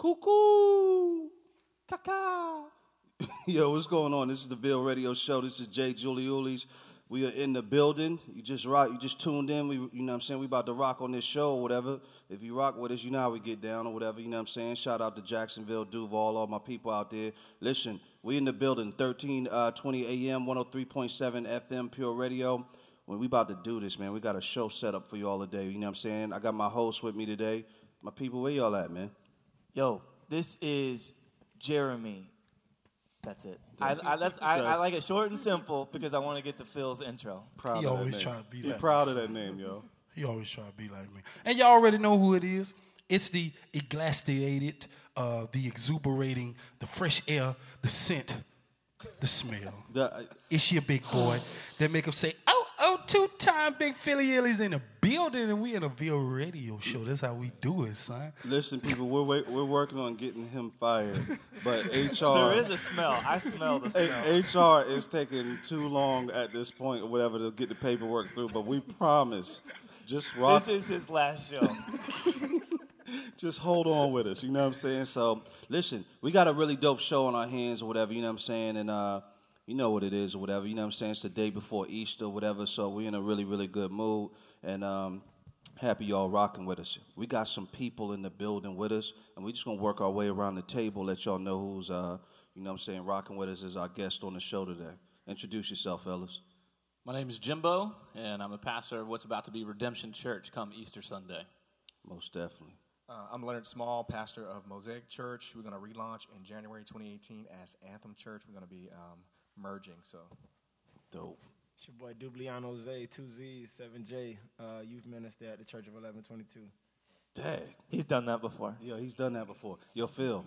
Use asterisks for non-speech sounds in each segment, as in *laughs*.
Cuckoo. Kaka. *laughs* Yo, what's going on? This is the Ville Radio Show. This is Jay Juliulis. We are in the building. You just rock. You just tuned in. We, you know what I'm saying? We about to rock on this show or whatever. If you rock with us, you know how we get down or whatever. You know what I'm saying? Shout out to Jacksonville, Duval, all my people out there. Listen, we in the building. 13, uh, 20 a.m., 103.7 FM, Pure Radio. When we about to do this, man, we got a show set up for you all today. You know what I'm saying? I got my host with me today. My people, where y'all at, man? Yo, this is Jeremy. That's it. I, I, that's, I, I like it short and simple because I want to get to Phil's intro. Proud He of that always name. try to be He like proud me, of that name, yo. *laughs* He always try to be like me. And y'all already know who it is. It's the eglastiated, uh, the exuberating, the fresh air, the scent, the smell. The- It's your big boy that make him say, oh, oh, two-time Big Philly Illy's in the building and we in a Ville radio show. That's how we do it, son. Listen, people, we're wait, we're working on getting him fired, but *laughs* HR There is a smell. I smell the smell. HR is taking too long at this point or whatever to get the paperwork through. But we promise, just rock, This is his last show. *laughs* just hold on with us. You know what I'm saying? So listen, we got a really dope show on our hands or whatever. You know what I'm saying? And uh, you know what it is or whatever. You know what I'm saying? It's the day before Easter or whatever. So we're in a really really good mood and. Um, Happy y'all rocking with us. We got some people in the building with us, and we're just gonna work our way around the table, let y'all know who's, uh, you know what I'm saying, rocking with us as our guest on the show today. Introduce yourself, fellas. My name is Jimbo, and I'm the pastor of what's about to be Redemption Church come Easter Sunday. Most definitely. Uh, I'm Leonard Small, pastor of Mosaic Church. We're going to relaunch in January 2018 as Anthem Church. We're going to be um, merging. So, Dope. It's your boy Dubliano Zay, 2Z, 7J, uh, youth minister at the Church of 1122. Dang. He's done that before. Yo, he's done that before. Yo, Phil,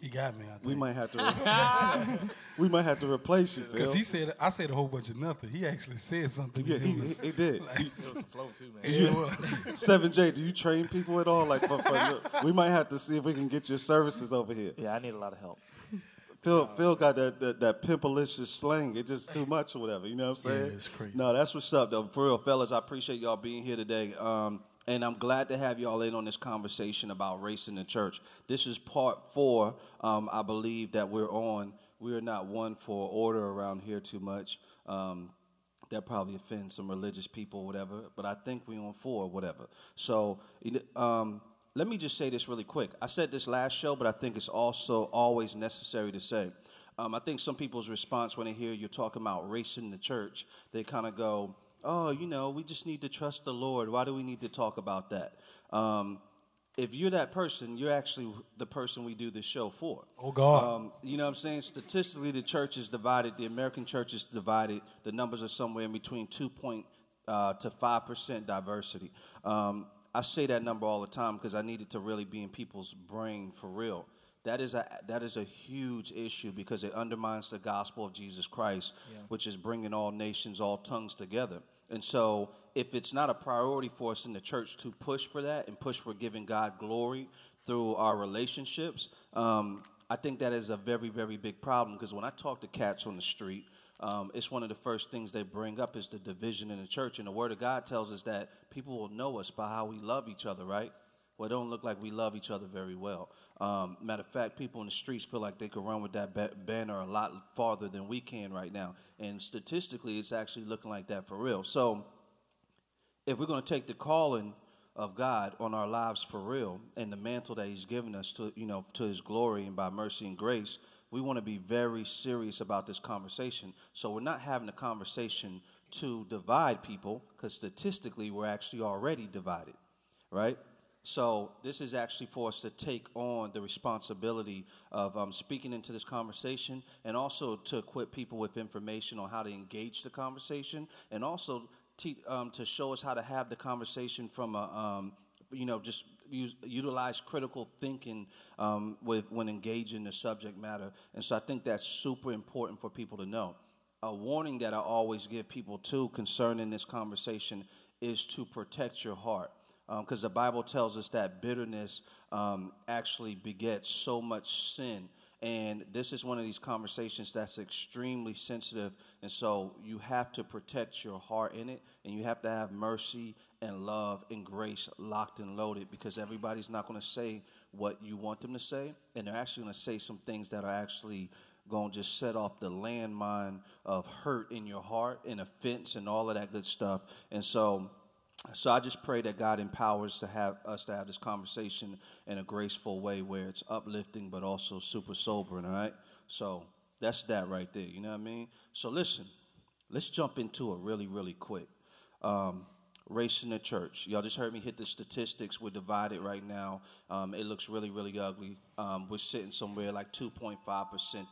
You got me. I think. we might have to. *laughs* *laughs* we might have to replace you, Phil. Because he said, I said a whole bunch of nothing. He actually said something. yeah, he, it was- he, he did. it was some flow too, man. Yeah, *laughs* Seven J, do you train people at all? Like, for, for, we might have to see if we can get your services over here. Yeah, I need a lot of help. Phil, Phil got that, that that pimpalicious slang. It's just too much or whatever. You know what I'm saying? Yeah, it's crazy. No, that's what's up though. For real, fellas, I appreciate y'all being here today. Um, and I'm glad to have y'all in on this conversation about race in the church. This is part four, um, I believe, that we're on. We are not one for order around here too much. Um, that probably offends some religious people, or whatever. But I think we're on four, whatever. So um, let me just say this really quick. I said this last show, but I think it's also always necessary to say. Um, I think some people's response when they hear you're talking about race in the church, they kind of go, "Oh, you know, we just need to trust the Lord. Why do we need to talk about that?" Um, if you're that person, you're actually the person we do this show for. Oh, God. Um, you know what I'm saying? Statistically, the church is divided. The American church is divided. The numbers are somewhere in between two point uh, to five percent diversity. Um, I say that number all the time because I need it to really be in people's brain for real. That is a that is a huge issue because it undermines the gospel of Jesus Christ, which is bringing all nations, all tongues together. And so, if it's not a priority for us in the church to push for that and push for giving God glory through our relationships, um, I think that is a very, very big problem because when I talk to cats on the street, um, it's one of the first things they bring up is the division in the church. And the Word of God tells us that people will know us by how we love each other, right? Well, it don't look like we love each other very well. Um, matter of fact, people in the streets feel like they could run with that ba- banner a lot farther than we can right now. And statistically, it's actually looking like that for real. So, if we're going to take the calling of God on our lives for real and the mantle that He's given us to, you know, to His glory and by mercy and grace, we want to be very serious about this conversation. So we're not having a conversation to divide people because statistically we're actually already divided, right? So this is actually for us to take on the responsibility of um, speaking into this conversation, and also to equip people with information on how to engage the conversation, and also te- um, to show us how to have the conversation from a, um, you know, just use, utilize critical thinking um, with when engaging the subject matter. And so I think that's super important for people to know. A warning that I always give people too concerning this conversation is to protect your heart because the Bible tells us that bitterness um, actually begets so much sin. And this is one of these conversations that's extremely sensitive. And so you have to protect your heart in it, and you have to have mercy and love and grace locked and loaded because everybody's not going to say what you want them to say, and they're actually going to say some things that are actually going to just set off the landmine of hurt in your heart and offense and all of that good stuff. And so, so I just pray that God empowers to have us to have this conversation in a graceful way where it's uplifting but also super sobering. All right. So that's that right there. You know what I mean? So listen, let's jump into it really, really quick. Um, race in the church. Y'all just heard me hit the statistics. We're divided right now. Um, it looks really, really ugly. Um, we're sitting somewhere like 2.5%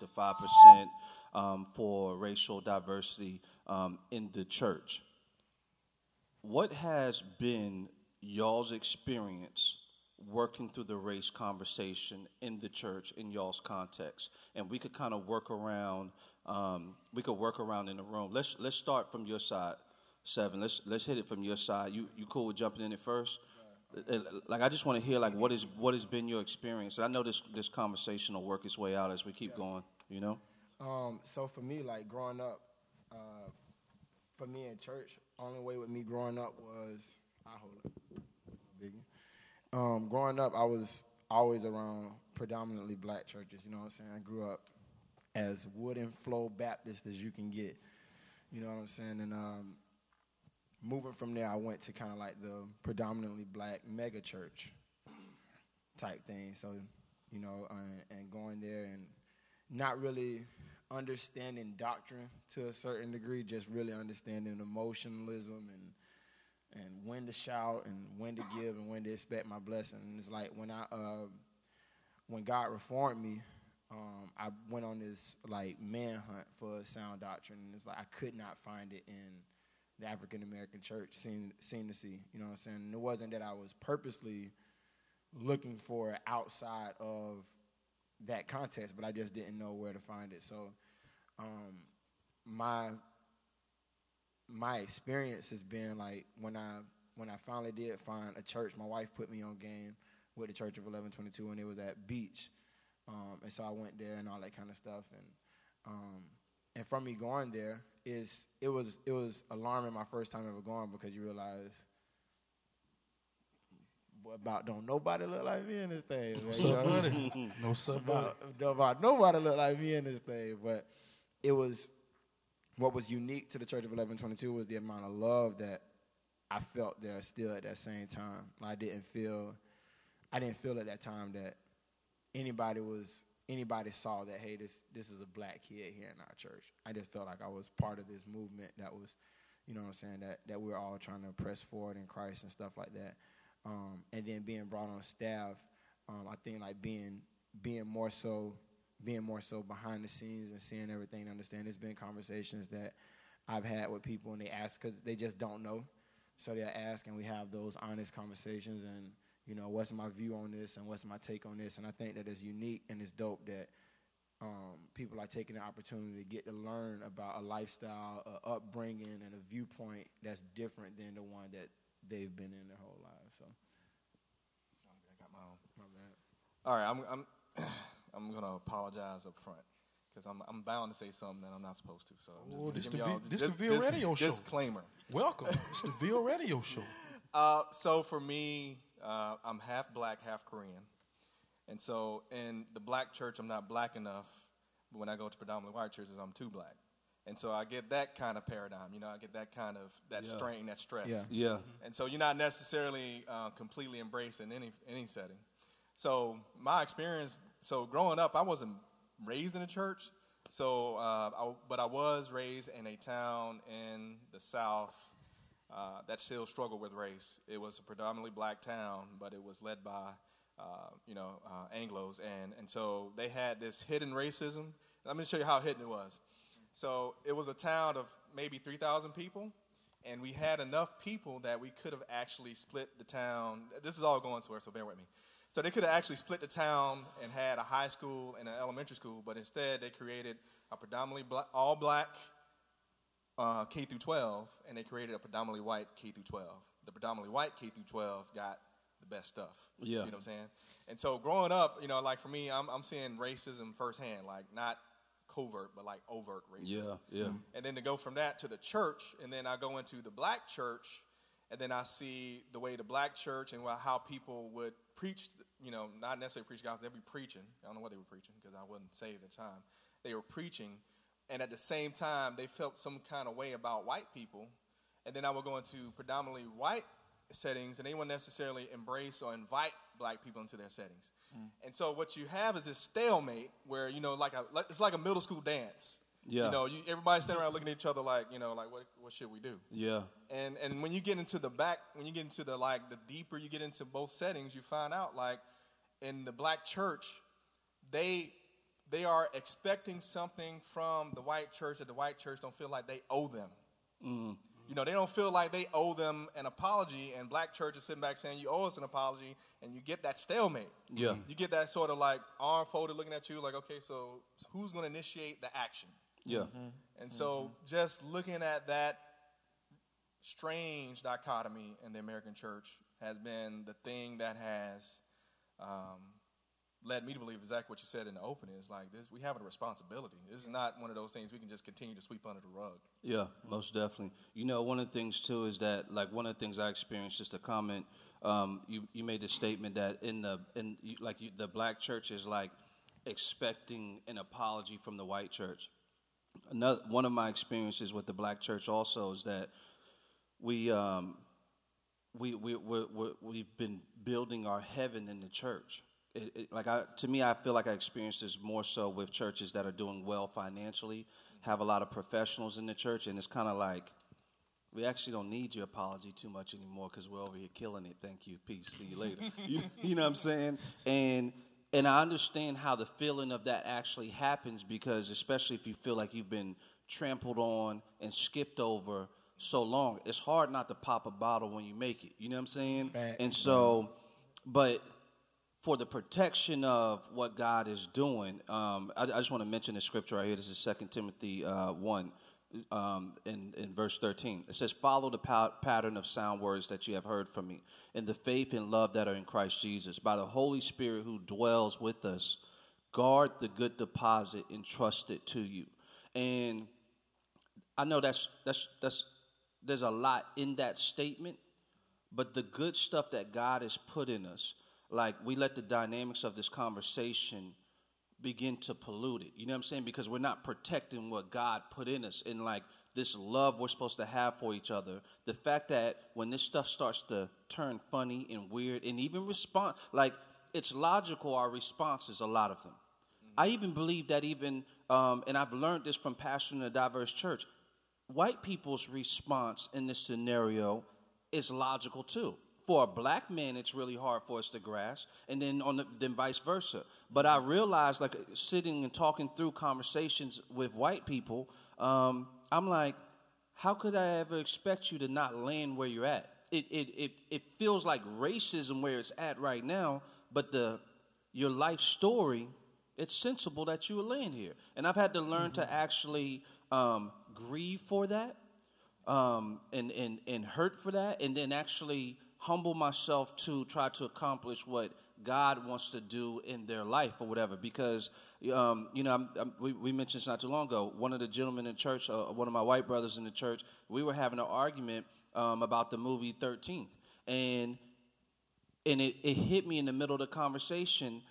to 5% um, for racial diversity um, in the church. What has been y'all's experience working through the race conversation in the church in y'all's context? And we could kind of work around. Um, we could work around in the room. Let's let's start from your side seven. Let's let's hit it from your side. You you cool with jumping in it first? Like I just want to hear like what is what has been your experience. I know this this conversation will work its way out as we keep yeah. going. You know. Um. So for me, like growing up, uh, for me in church, only way with me growing up was I hold it, biggie. Um, growing up, I was always around predominantly black churches. You know what I'm saying? I grew up as wooden flow Baptist as you can get. You know what I'm saying? And um, moving from there, I went to kind of like the predominantly black mega church type thing. So, you know, uh, and going there and not really understanding doctrine to a certain degree, just really understanding emotionalism and and when to shout and when to give and when to expect my blessing. And it's like when I uh, when God reformed me, um, I went on this like manhunt for sound doctrine, and it's like I could not find it in the African American church seemed seen to see. You know what I'm saying? And it wasn't that I was purposely looking for outside of that context, but I just didn't know where to find it. So um, my my experience has been like when I when I finally did find a church, my wife put me on game with the Church of 1122, and it was at Beach, um, and so I went there and all that kind of stuff, and um, and from me going there is it was it was alarming my first time ever going because you realize about don't nobody look like me in this thing. No somebody. *laughs* no somebody. About, about nobody look like me in this thing. But it was what was unique to the Church of 1122 was the amount of love that I felt there still at that same time. I didn't feel I didn't feel at that time that anybody was anybody saw that hey this this is a black kid here in our church. I just felt like i was part of this movement that was you know what i'm saying that that we are all trying to press forward in christ and stuff like that. Um, and then being brought on staff um, i think like being being more so being more so behind the scenes and seeing everything and understand there's been conversations that i've had with people and they ask because they just don't know. So they ask and we have those honest conversations and you know, what's my view on this and what's my take on this. And I think that it's unique and it's dope that um, people are taking the opportunity to get to learn about a lifestyle, a upbringing, and a viewpoint that's different than the one that they've been in their whole lives. So, I got my own. My bad. All right, I'm I'm *clears throat* I'm gonna apologize up front because I'm I'm bound to say something that I'm not supposed to. So, oh, this the, v, this the Ville Radio Show. Disclaimer. Welcome. it's *laughs* the Ville Radio Show. Uh, so for me, uh, I'm half black, half Korean. And so in the black church, I'm not black enough. But when I go to predominantly white churches, I'm too black. And so I get that kind of paradigm, you know, I get that kind of that yeah. strain, that stress. Yeah. yeah. And so you're not necessarily uh, completely embraced in any any setting. So my experience, so growing up, I wasn't raised in a church. So, uh, I, but I was raised in a town in the South uh, that still struggled with race. It was a predominantly black town, but it was led by, uh, you know, uh, Anglo's, and and so they had this hidden racism. Let me show you how hidden it was. So it was a town of maybe 3,000 people, and we had enough people that we could have actually split the town. This is all going somewhere, so bear with me. So they could have actually split the town and had a high school and an elementary school, but instead they created a predominantly black, all black uh, K through 12, and they created a predominantly white K through 12. The predominantly white K through 12 got the best stuff. Yeah. You know what I'm saying? And so growing up, you know, like for me, I'm, I'm seeing racism firsthand, like not covert, but like overt racism. Yeah, yeah. And then to go from that to the church, and then I go into the black church, and then I see the way the black church and how people would preach, you know, not necessarily preach gospel, they'd be preaching. I don't know what they were preaching because I wasn't saved at the time. They were preaching, and at the same time, they felt some kind of way about white people. And then I would go into predominantly white settings, and they wouldn't necessarily embrace or invite black people into their settings. Mm. And so what you have is this stalemate where you know, like a, it's like a middle school dance. Yeah. You know, you, everybody's standing around looking at each other like, you know, like what what should we do? Yeah. And and when you get into the back, when you get into the like the deeper you get into both settings, you find out like in the black church, they they are expecting something from the white church that the white church don't feel like they owe them. Mm-hmm. You know, they don't feel like they owe them an apology, and black church is sitting back saying, You owe us an apology, and you get that stalemate. Yeah. You get that sort of like arm folded looking at you, like, okay, so who's going to initiate the action? Yeah. Mm-hmm. And so mm-hmm. just looking at that strange dichotomy in the American church has been the thing that has um, led me to believe exactly what you said in the opening. Is like this: we have a responsibility. This is not one of those things we can just continue to sweep under the rug. Yeah, most definitely. You know, one of the things too is that like one of the things I experienced. Just a comment. Um, you you made the statement that in the in like you, the black church is like expecting an apology from the white church. Another one of my experiences with the black church also is that we um, we we we have been building our heaven in the church. It, it, like I, to me, I feel like I experienced this more so with churches that are doing well financially, have a lot of professionals in the church, and it's kind of like we actually don't need your apology too much anymore because we're over here killing it. Thank you, peace, see you later. *laughs* you, you know what I'm saying? And and I understand how the feeling of that actually happens because especially if you feel like you've been trampled on and skipped over so long, it's hard not to pop a bottle when you make it. You know what I'm saying? Facts, and so, but for the protection of what God is doing, um, I, I, just want to mention the scripture right here. This is 2 Timothy uh, 1 um, in, in verse 13. It says, Follow the pa- pattern of sound words that you have heard from me, in the faith and love that are in Christ Jesus. By the Holy Spirit who dwells with us, guard the good deposit entrusted to you. And I know that's, that's, that's, there's a lot in that statement, but the good stuff that God has put in us, like we let the dynamics of this conversation begin to pollute it. You know what I'm saying? Because we're not protecting what God put in us and like this love we're supposed to have for each other. The fact that when this stuff starts to turn funny and weird and even respond like it's logical our responses a lot of them. Mm-hmm. I even believe that even um, and I've learned this from pastoring a diverse church. White people's response in this scenario is logical too for a black man, it's really hard for us to grasp, and then on the, then vice versa. But I realized, like sitting and talking through conversations with white people, um, I'm like, how could I ever expect you to not land where you're at? It, it, it, it feels like racism where it's at right now, but the your life story, it's sensible that you would land here. And I've had to learn mm-hmm. to actually um, grieve for that um, and, and, and hurt for that, and then actually humble myself to try to accomplish what God wants to do in their life or whatever. Because, um, you know, I'm, I'm, we, we, mentioned this not too long ago. One of the gentlemen in church, uh, one of my white brothers in the church, we were having an argument um, about the movie 13th. And, and it, it hit me in the middle of the conversation.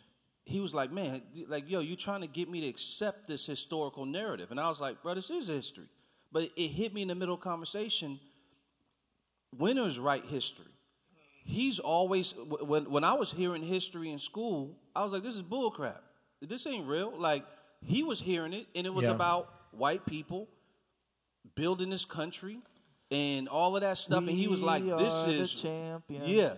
He was like, man, like, yo, you're trying to get me to accept this historical narrative. And I was like, bro, this is history. But it hit me in the middle of conversation. Winners write history he's always when when I was hearing history in school, I was like, this is bullcrap. This ain't real. Like he was hearing it, and it was yeah. about white people building this country and all of that stuff. We and he was like, "This is champions." Yeah,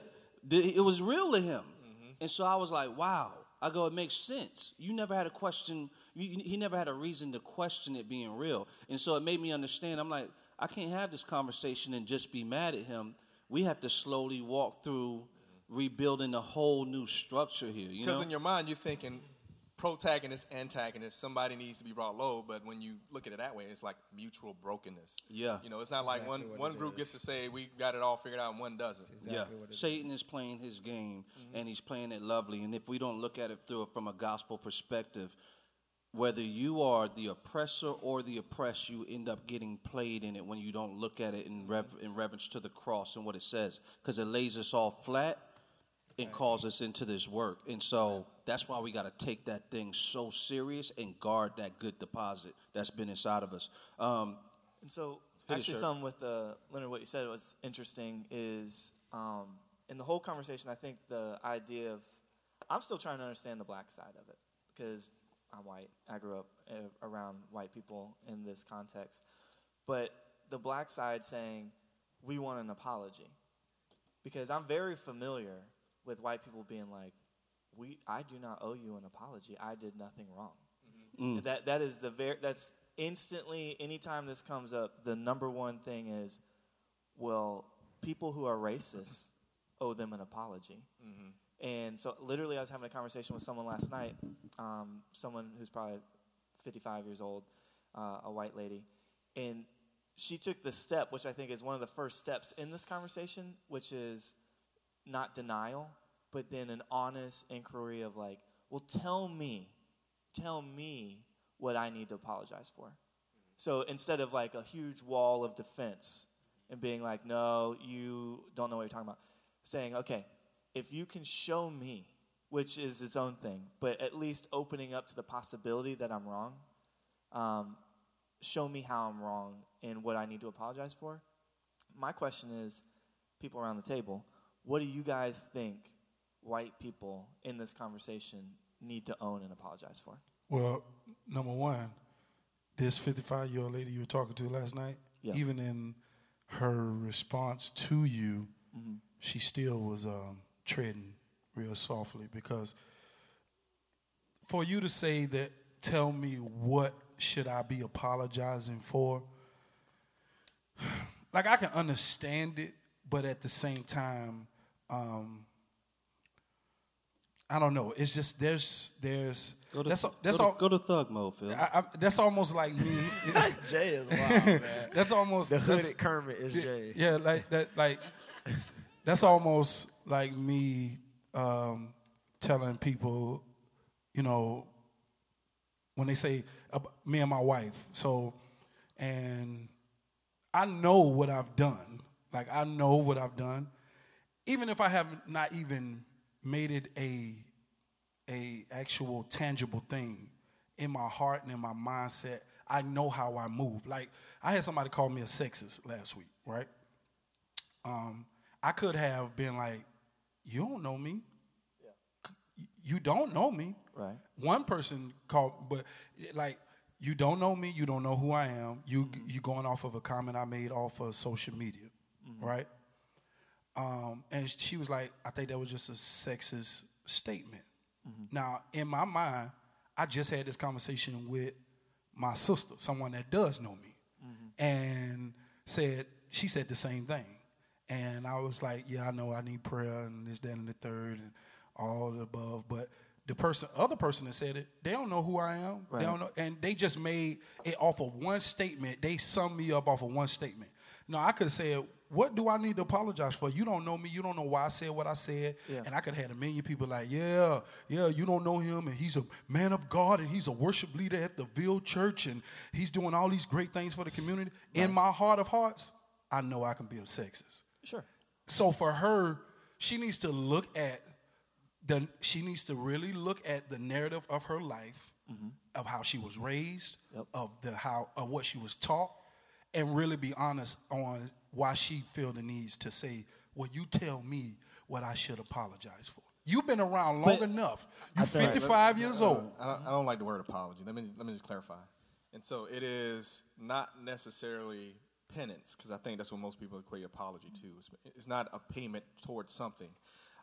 it was real to him. Mm-hmm. And so I was like, "Wow." I go, it makes sense. You never had a question. You, he never had a reason to question it being real, and so it made me understand. I'm like, I can't have this conversation and just be mad at him we have to slowly walk through rebuilding a whole new structure here. Because in your mind, you're thinking protagonist, antagonist, somebody needs to be brought low, but when you look at it that way, it's like mutual brokenness. Yeah. You know, it's not exactly like one, one group is. gets to say we got it all figured out and one doesn't. Exactly yeah. Satan is. is. playing his game mm-hmm. and he's playing it lovely. And if we don't look at it through it from a gospel perspective, whether you are the oppressor or the oppressed, you end up getting played in it when you don't look at it in, rev- in reverence to the cross and what it says, because it lays us all flat and calls us into this work. And so that's why we got to take that thing so serious and guard that good deposit that's been inside of us. Um, and so, actually, something with uh, Leonard, what you said was interesting is um, in the whole conversation, I think the idea of I'm still trying to understand the black side of it because I'm white. I grew up uh, around white people in this context. But the black side saying, we want an apology. Because I'm very familiar with white people being like, we, I do not owe you an apology. I did nothing wrong. Mm-hmm. That, that is the very, that's instantly, anytime this comes up, the number one thing is, well, people who are racist owe them an apology. Mm-hmm. And so, literally, I was having a conversation with someone last night, um, someone who's probably 55 years old, uh, a white lady, and she took the step, which I think is one of the first steps in this conversation, which is not denial, but then an honest inquiry of like, well, tell me, tell me what I need to apologize for. So instead of like a huge wall of defense and being like, no, you don't know what you're talking about, saying, okay, if you can show me, which is its own thing, but at least opening up to the possibility that I'm wrong, um, show me how I'm wrong and what I need to apologize for. My question is, people around the table, what do you guys think white people in this conversation need to own and apologize for? Well, number one, this 55 year old lady you were talking to last night, yeah. even in her response to you, mm-hmm. she still was um, treading real softly because for you to say that, tell me what should I be apologizing for? *sighs* Like I can understand it, but at the same time, um, I don't know. It's just there's there's go to, that's that's go all. To, go to thug mode, Phil. I, I, that's almost like me. *laughs* Jay is wild, man. that's almost the hooded Kermit is Jay. Yeah, like that. Like that's almost like me um, telling people, you know, when they say uh, me and my wife. So, and I know what I've done. Like I know what I've done, even if I have not even made it a a actual tangible thing in my heart and in my mindset. I know how I move. Like I had somebody call me a sexist last week, right? Um, I could have been like, "You don't know me. Yeah. You don't know me." Right. One person called, but like you don't know me. You don't know who I am. You mm-hmm. you going off of a comment I made off of social media, mm-hmm. right? Um, and she was like, I think that was just a sexist statement. Mm-hmm. Now, in my mind, I just had this conversation with my sister, someone that does know me, mm-hmm. and said she said the same thing. And I was like, yeah, I know I need prayer and this, that, and the third, and all the above. But the person, other person that said it, they don't know who I am. Right. They don't know, and they just made it off of one statement. They summed me up off of one statement. No, I could have said, what do I need to apologize for? You don't know me. You don't know why I said what I said. Yeah. And I could have had a million people like, yeah, yeah, you don't know him. And he's a man of God and he's a worship leader at the Ville Church and he's doing all these great things for the community. Right. In my heart of hearts, I know I can be a sexist. Sure. So for her, she needs to look at the, she needs to really look at the narrative of her life, mm-hmm. of how she was raised, yep. of the how of what she was taught, and really be honest on why she feel the needs to say, "Well, you tell me what I should apologize for." You've been around long but, enough. You're 55 me, years uh, old. I don't, I don't, like the word apology. Let me let me just clarify. And so it is not necessarily penance because I think that's what most people equate apology to. It's, it's not a payment towards something.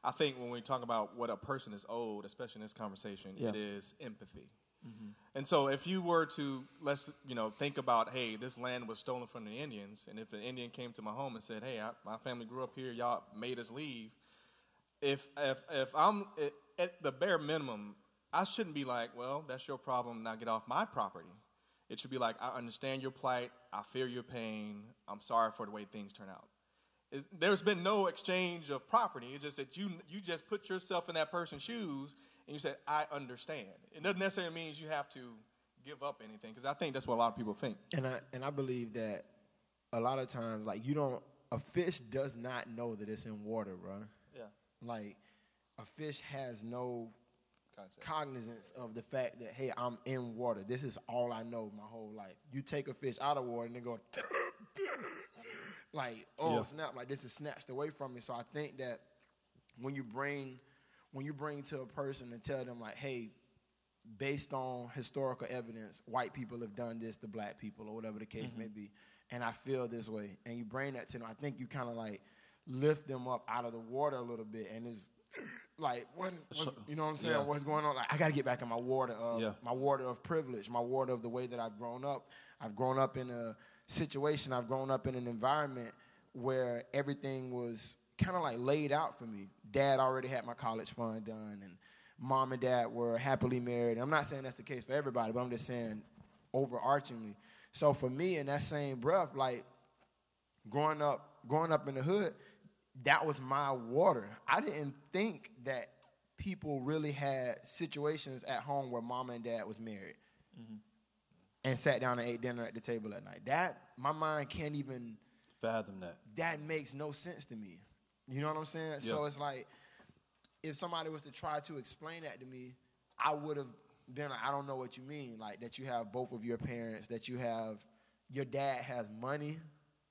I think when we talk about what a person is owed, especially in this conversation, yeah. it is empathy. Mm-hmm. And so, if you were to let's you know think about, hey, this land was stolen from the Indians, and if an Indian came to my home and said, hey, I, my family grew up here, y'all made us leave. If if if I'm at the bare minimum, I shouldn't be like, well, that's your problem. Now get off my property. It should be like, I understand your plight. I feel your pain. I'm sorry for the way things turn out. It's, there's been no exchange of property. It's just that you you just put yourself in that person's shoes and you said, I understand. It doesn't necessarily mean you have to give up anything because I think that's what a lot of people think. And I and I believe that a lot of times, like you don't, a fish does not know that it's in water, bro. Yeah. Like a fish has no Concept. cognizance of the fact that hey, I'm in water. This is all I know my whole life. You take a fish out of water and they go like, oh Yeah. snap, like this is snatched away from me. So I think that when you bring when you bring to a person and tell them like, hey, based on historical evidence, white people have done this to black people or whatever the case mm-hmm. may be, and I feel this way, and you bring that to them, I think you kind of like lift them up out of the water a little bit, and it's like what, what's, you know what I'm saying? Yeah. What's going on? Like I got to get back in my water of Yeah. my water of privilege, my water of the way that I've grown up. I've grown up in a situation. I've grown up in an environment where everything was kind of like laid out for me. Dad already had my college fund done, and mom and dad were happily married. I'm not saying that's the case for everybody, but I'm just saying overarchingly. So for me, in that same breath, like growing up, growing up in the hood, that was my water. I didn't think that people really had situations at home where mom and dad was married mm-hmm. and sat down and ate dinner at the table at night. That my mind can't even Fathom that. that makes no sense to me. You know what I'm saying? So it's like if somebody was to try to explain that to me, I would have been like, I don't know what you mean. Like that you have both of your parents, that you have your dad has money.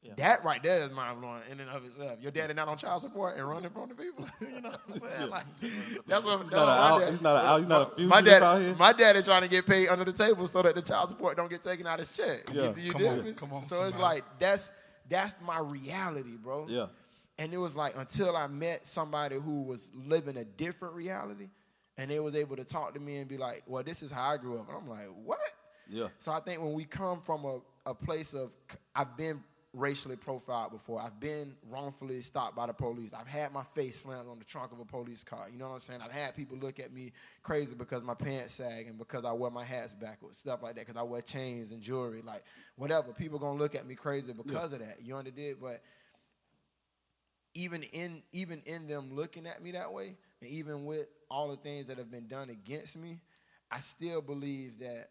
Yeah. That right there is mind blowing in and of itself. Your daddy not on child support and running from the people. *laughs* you know what I'm saying? Like, that's what, that's not what a out- dad- he's not a out- he's not a my fugitive dad, out here. My daddy trying to get paid under the table so that the child support don't get taken out of his check. Yeah. You, you Come on, come on, so it's like that's that's my reality, bro. Yeah. And it was like until I met somebody who was living a different reality, and they was able to talk to me and be like, "Well, this is how I grew up," and I'm like, "What?" Yeah. So I think when we come from a, a place of I've been racially profiled before. I've been wrongfully stopped by the police. I've had my face slammed on the trunk of a police car. You know what I'm saying? I've had people look at me crazy because my pants sag and because I wear my hats backwards, stuff like that. Because I wear chains and jewelry, like whatever. People gonna look at me crazy because of that. You understand? But even in even in them looking at me that way, and even with all the things that have been done against me, I still believe that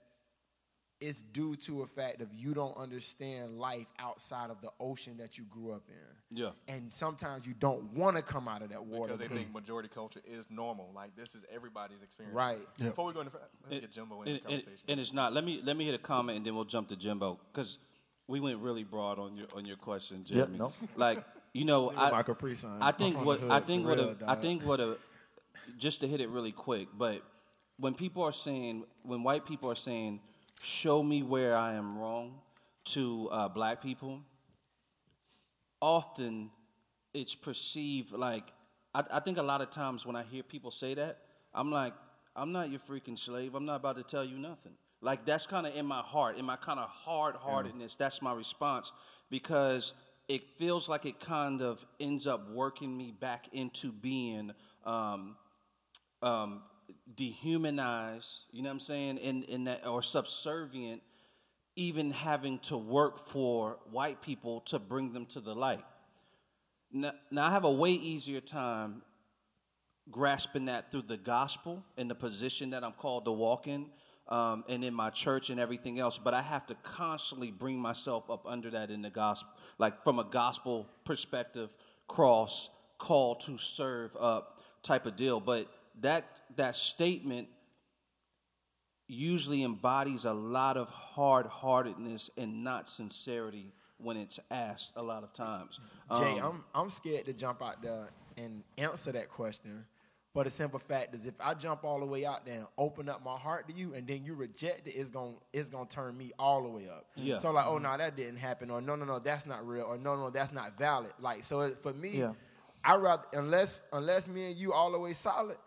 it's due to a fact of you don't understand life outside of the ocean that you grew up in. Yeah. And sometimes you don't want to come out of that water. because they mm-hmm. think majority culture is normal. Like this is everybody's experience. Right. Before we go into let's get Jimbo in and, the conversation. and- and it's not. Let me let me hit a comment and then we'll jump to Jimbo because we went really broad on your on your question, Jeremy. no. Like you know, with I, my Capri I think what the I think for what real, a, I dog. think what a just to hit it really quick, but when people are saying when white people are saying, "Show me where I am wrong," to uh, black people, often it's perceived like I, I think a lot of times when I hear people say that, I'm like, I'm not your freaking slave. I'm not about to tell you nothing. Like that's kind of in my heart, in my kind of hard heartedness. That's my response because it feels like it kind of ends up working me back into being um, um, dehumanized. You know what I'm saying? In in that or subservient, even having to work for white people to bring them to the light. Now, now I have a way easier time grasping that through the gospel and the position that I'm called to walk in, um, and in my church and everything else. But I have to constantly bring myself up under that in the gospel, like from a gospel perspective, cross, call to serve up type of deal. But that that statement usually embodies a lot of hard heartedness and not sincerity when it's asked a lot of times. Jay, Um, I'm I'm scared to jump out there and answer that question. But the simple fact is, if I jump all the way out there and open up my heart to you, and then you reject it, it's gonna it's gonna turn me all the way up. Yeah. So like, oh no, that didn't happen, or no, no, no, that's not real, or no, no, that's not valid. Like, so it, for me, Yeah. I rather unless unless me and you all the way solid,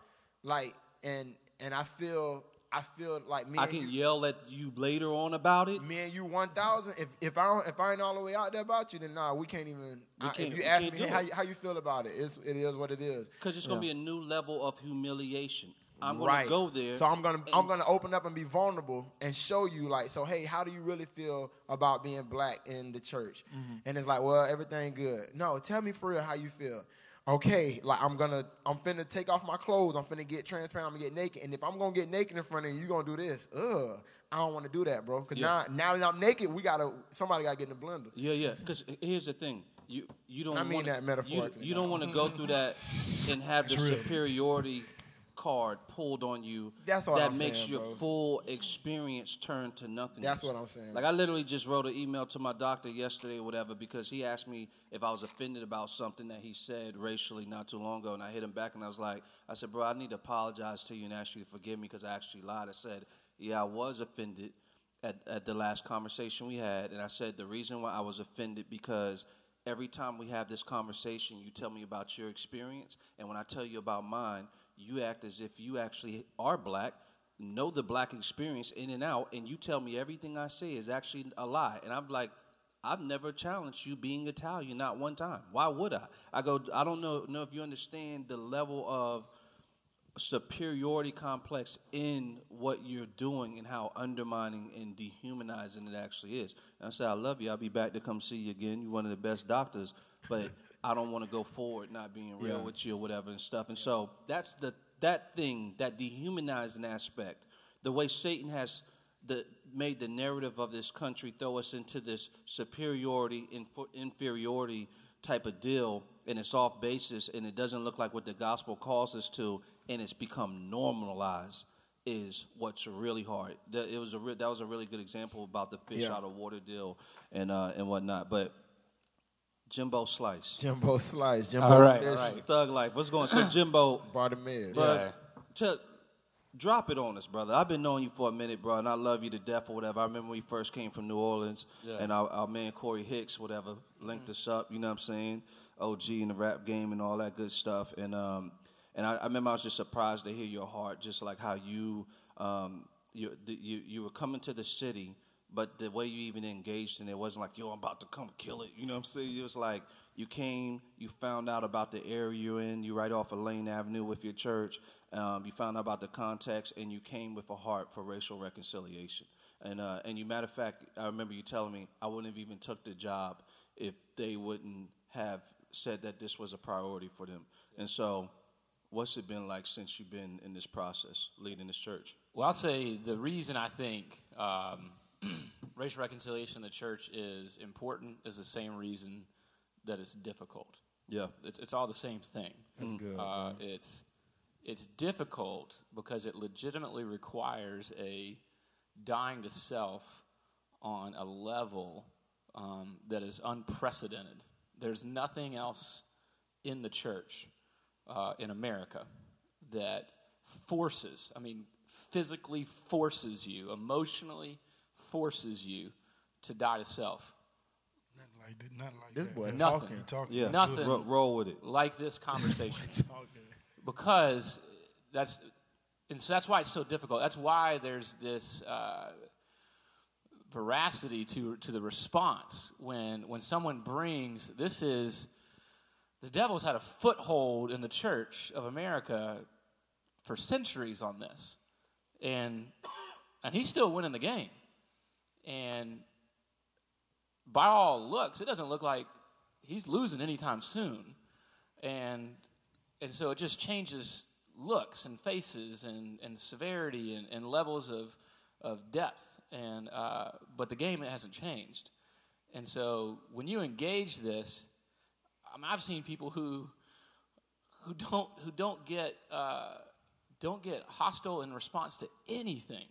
like, and and I feel I feel like me I and can you, yell at you later on about it. me and you one thousand. If if I don't, if I ain't all the way out there about you, then nah, we can't even. We I- can't- if you ask me do how you, how you feel about it, it's, it is what it is. Because it's gonna be a new level of humiliation. I'm gonna right. go there. So I'm gonna I'm gonna open up and be vulnerable and show you like, so hey, how do you really feel about being black in the church? Mm-hmm. And it's like, well, everything good. No, tell me for real how you feel. Okay, like I'm gonna, I'm finna take off my clothes. I'm finna get transparent. I'm gonna get naked. And if I'm gonna get naked in front of you, you gonna do this. Ugh, I don't want to do that, bro. Cause Yeah. now, now that I'm naked, we gotta, somebody gotta get in the blender. Yeah, yeah. Because here's the thing: you you don't. I mean wanna, that metaphorically, You, you don't want to go through that and have the real. superiority card pulled on you. That's what that I'm makes saying, your bro. full experience turn to nothing. That's what I'm saying. Like I literally just wrote an email to my doctor yesterday or whatever because he asked me if I was offended about something that he said racially not too long ago, and I hit him back and I was like, I said, bro, I need to apologize to you and ask you to forgive me because I actually lied. I said, yeah, I was offended at, at the last conversation we had, and I said the reason why I was offended because every time we have this conversation, you tell me about your experience, and when I tell you about mine, you act as if you actually are black, know the black experience in and out, and you tell me everything I say is actually a lie. And I'm like, I've never challenged you being Italian, not one time. Why would I? I go, I don't know, know if you understand the level of superiority complex in what you're doing and how undermining and dehumanizing it actually is. And I said, I love you. I'll be back to come see you again. You're one of the best doctors, but I don't want to go forward not being real Yeah. with you or whatever and stuff. And so that's the that thing, that dehumanizing aspect, the way Satan has the made the narrative of this country throw us into this superiority inferiority type of deal and it's off basis and it doesn't look like what the gospel calls us to and it's become normalized is what's really hard. That, it was a re- that was a really good example about the fish Yeah. out of water deal and uh, and whatnot. But Jimbo Slice, Jimbo Slice, Jimbo All right, Fish, all right. Thug Life. What's going? on? So *clears throat* Jimbo, Bartimaeus. Bruh, Yeah. to drop it on us, brother. I've been knowing you for a minute, bro, and I love you to death or whatever. I remember when we first came from New Orleans, Yeah. and our, our man Corey Hicks, whatever, linked us up. You know what I'm saying? OG in the rap game and all that good stuff. And um, and I, I remember I was just surprised to hear your heart, just like how you um, you you you were coming to the city. But the way you even engaged in it wasn't like, yo, I'm about to come kill it. You know what I'm saying? It was like you came, you found out about the area you're in, you right off of Lane Avenue with your church. Um, you found out about the context, and you came with a heart for racial reconciliation. And uh, and you, matter of fact, I remember you telling me I wouldn't have even took the job if they wouldn't have said that this was a priority for them. And so, what's it been like since you've been in this process, leading this church? Well, I'll say the reason I think um, racial reconciliation in the church is important is the same reason that it's difficult. Yeah. It's, it's all the same thing. That's good. Uh, it's it's difficult because it legitimately requires a dying to self on a level um, that is unprecedented. There's nothing else in the church uh, in America that forces, I mean, physically forces you, emotionally forces you to die to self. Nothing like that. Nothing like This that. boy Nothing. talking, talking. Yeah. Nothing. good. Ro- roll with it. like this *laughs* conversation. Because that's and so that's why it's so difficult. That's why there's this uh, veracity to to the response when when someone brings this is the devil's had a foothold in the church of America for centuries on this, and and he's still winning the game, and by all looks, it doesn't look like he's losing anytime soon, and and so it just changes looks and faces and, and severity and, and levels of, of depth. And uh, but the game it hasn't changed. And so when you engage this I mean, I've seen people who who don't who don't get uh, don't get hostile in response to anything.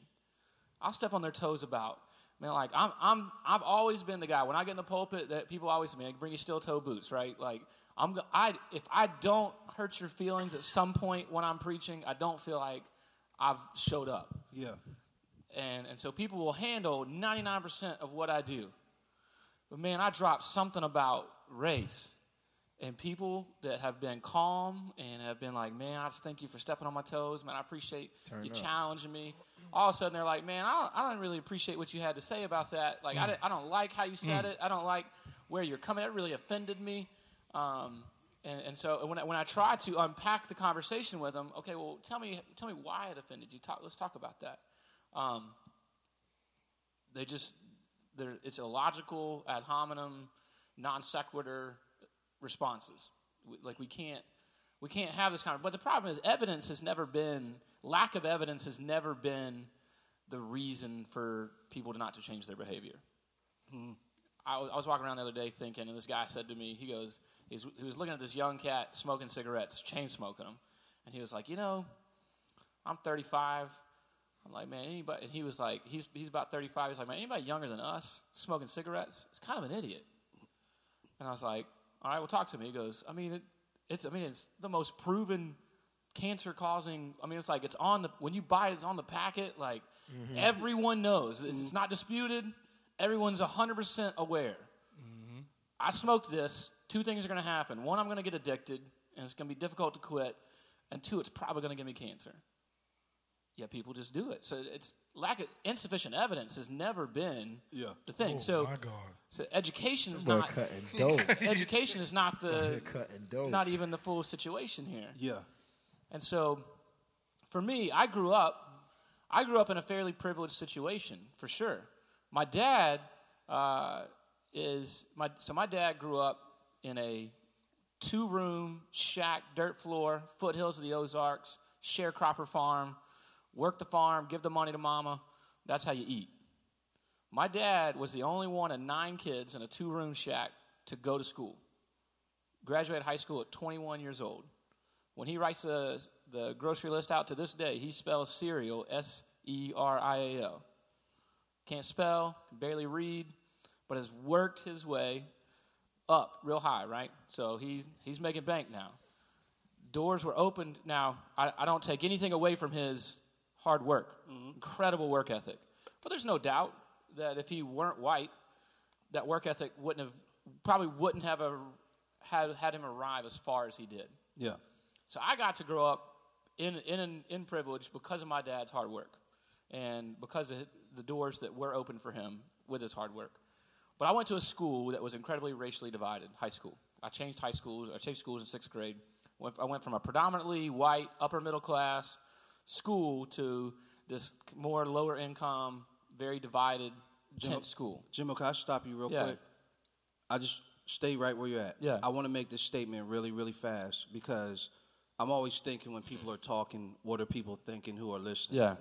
I'll step on their toes about man like I'm I'm I've always been the guy when I get in the pulpit that people always say man bring your steel toe boots right like I'm I if I don't hurt your feelings at some point when I'm preaching I don't feel like I've showed up Yeah. and and so people will handle 99% of what I do. But man, I drop something about race, and people that have been calm and have been like, man, I just thank you for stepping on my toes, man. I appreciate you challenging me. All of a sudden, they're like, man, I don't, I don't really appreciate what you had to say about that. Like, I, I don't like how you said it. I don't like where you're coming. It really offended me. Um, and, and so when I, when I try to unpack the conversation with them, okay, well, tell me tell me why it offended you. Talk, let's talk about that. Um, they just it's illogical ad hominem non sequitur responses like we can't we can't have this kind of. But the problem is, evidence has never been lack of evidence has never been the reason for people to not to change their behavior. Hmm. I, was, I was walking around the other day thinking, and this guy said to me, he goes, he's, he was looking at this young cat smoking cigarettes, chain smoking them, and he was like, you know, I'm 35. I'm like, man, anybody, and he was like, he's, he's about 35. He's like, man, anybody younger than us smoking cigarettes is kind of an idiot. And I was like, all right, well, talk to me. He goes, I mean, it, it's, I mean, it's the most proven cancer causing. I mean, it's like it's on the when you buy it, it's on the packet. Like mm-hmm. everyone knows, it's, it's, not disputed. Everyone's hundred percent aware. Mm-hmm. I smoked this. Two things are going to happen. One, I'm going to get addicted, and it's going to be difficult to quit. And two, it's probably going to give me cancer. Yeah, people just do it. So it's lack of insufficient evidence has never been yeah. the thing. Oh, so, my God. so education is not cutting dope. *laughs* education is not the cutting dope. not even the full situation here. Yeah. And so, for me, I grew up. I grew up in a fairly privileged situation, for sure. My dad uh, is my so my dad grew up in a two-room shack, dirt floor, foothills of the Ozarks, sharecropper farm work the farm, give the money to mama. That's how you eat. My dad was the only one of nine kids in a two room shack to go to school. Graduated high school at 21 years old. When he writes the, the grocery list out to this day, he spells cereal S E R I A L. Can't spell, can barely read, but has worked his way up real high, right? So he's, he's making bank now. Doors were opened. Now, I, I don't take anything away from his hard work, mm-hmm. incredible work ethic. But there's no doubt that if he weren't white, that work ethic wouldn't have probably wouldn't have a, had had him arrive as far as he did. Yeah. So I got to grow up in in in privilege because of my dad's hard work, and because of the doors that were open for him with his hard work. But I went to a school that was incredibly racially divided. High school. I changed high schools. I changed schools in sixth grade. I went from a predominantly white upper middle class school to this more lower income, very divided Jim, tent school. Jim, can I stop you real yeah. quick? I just stay right where you're at. Yeah. I want to make this statement really, really fast because I'm always thinking when people are talking, what are people thinking who are listening? Yeah.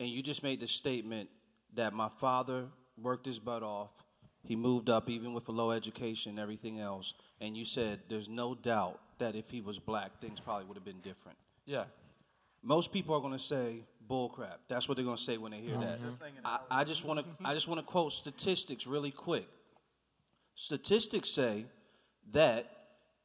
And you just made the statement that my father worked his butt off. He moved up even with a low education and everything else. And you said there's no doubt that if he was black, things probably would have been different. Yeah most people are going to say bullcrap. That's what they're going to say when they hear that. Mm-hmm. I, I just want to I just want to quote statistics really quick. Statistics say that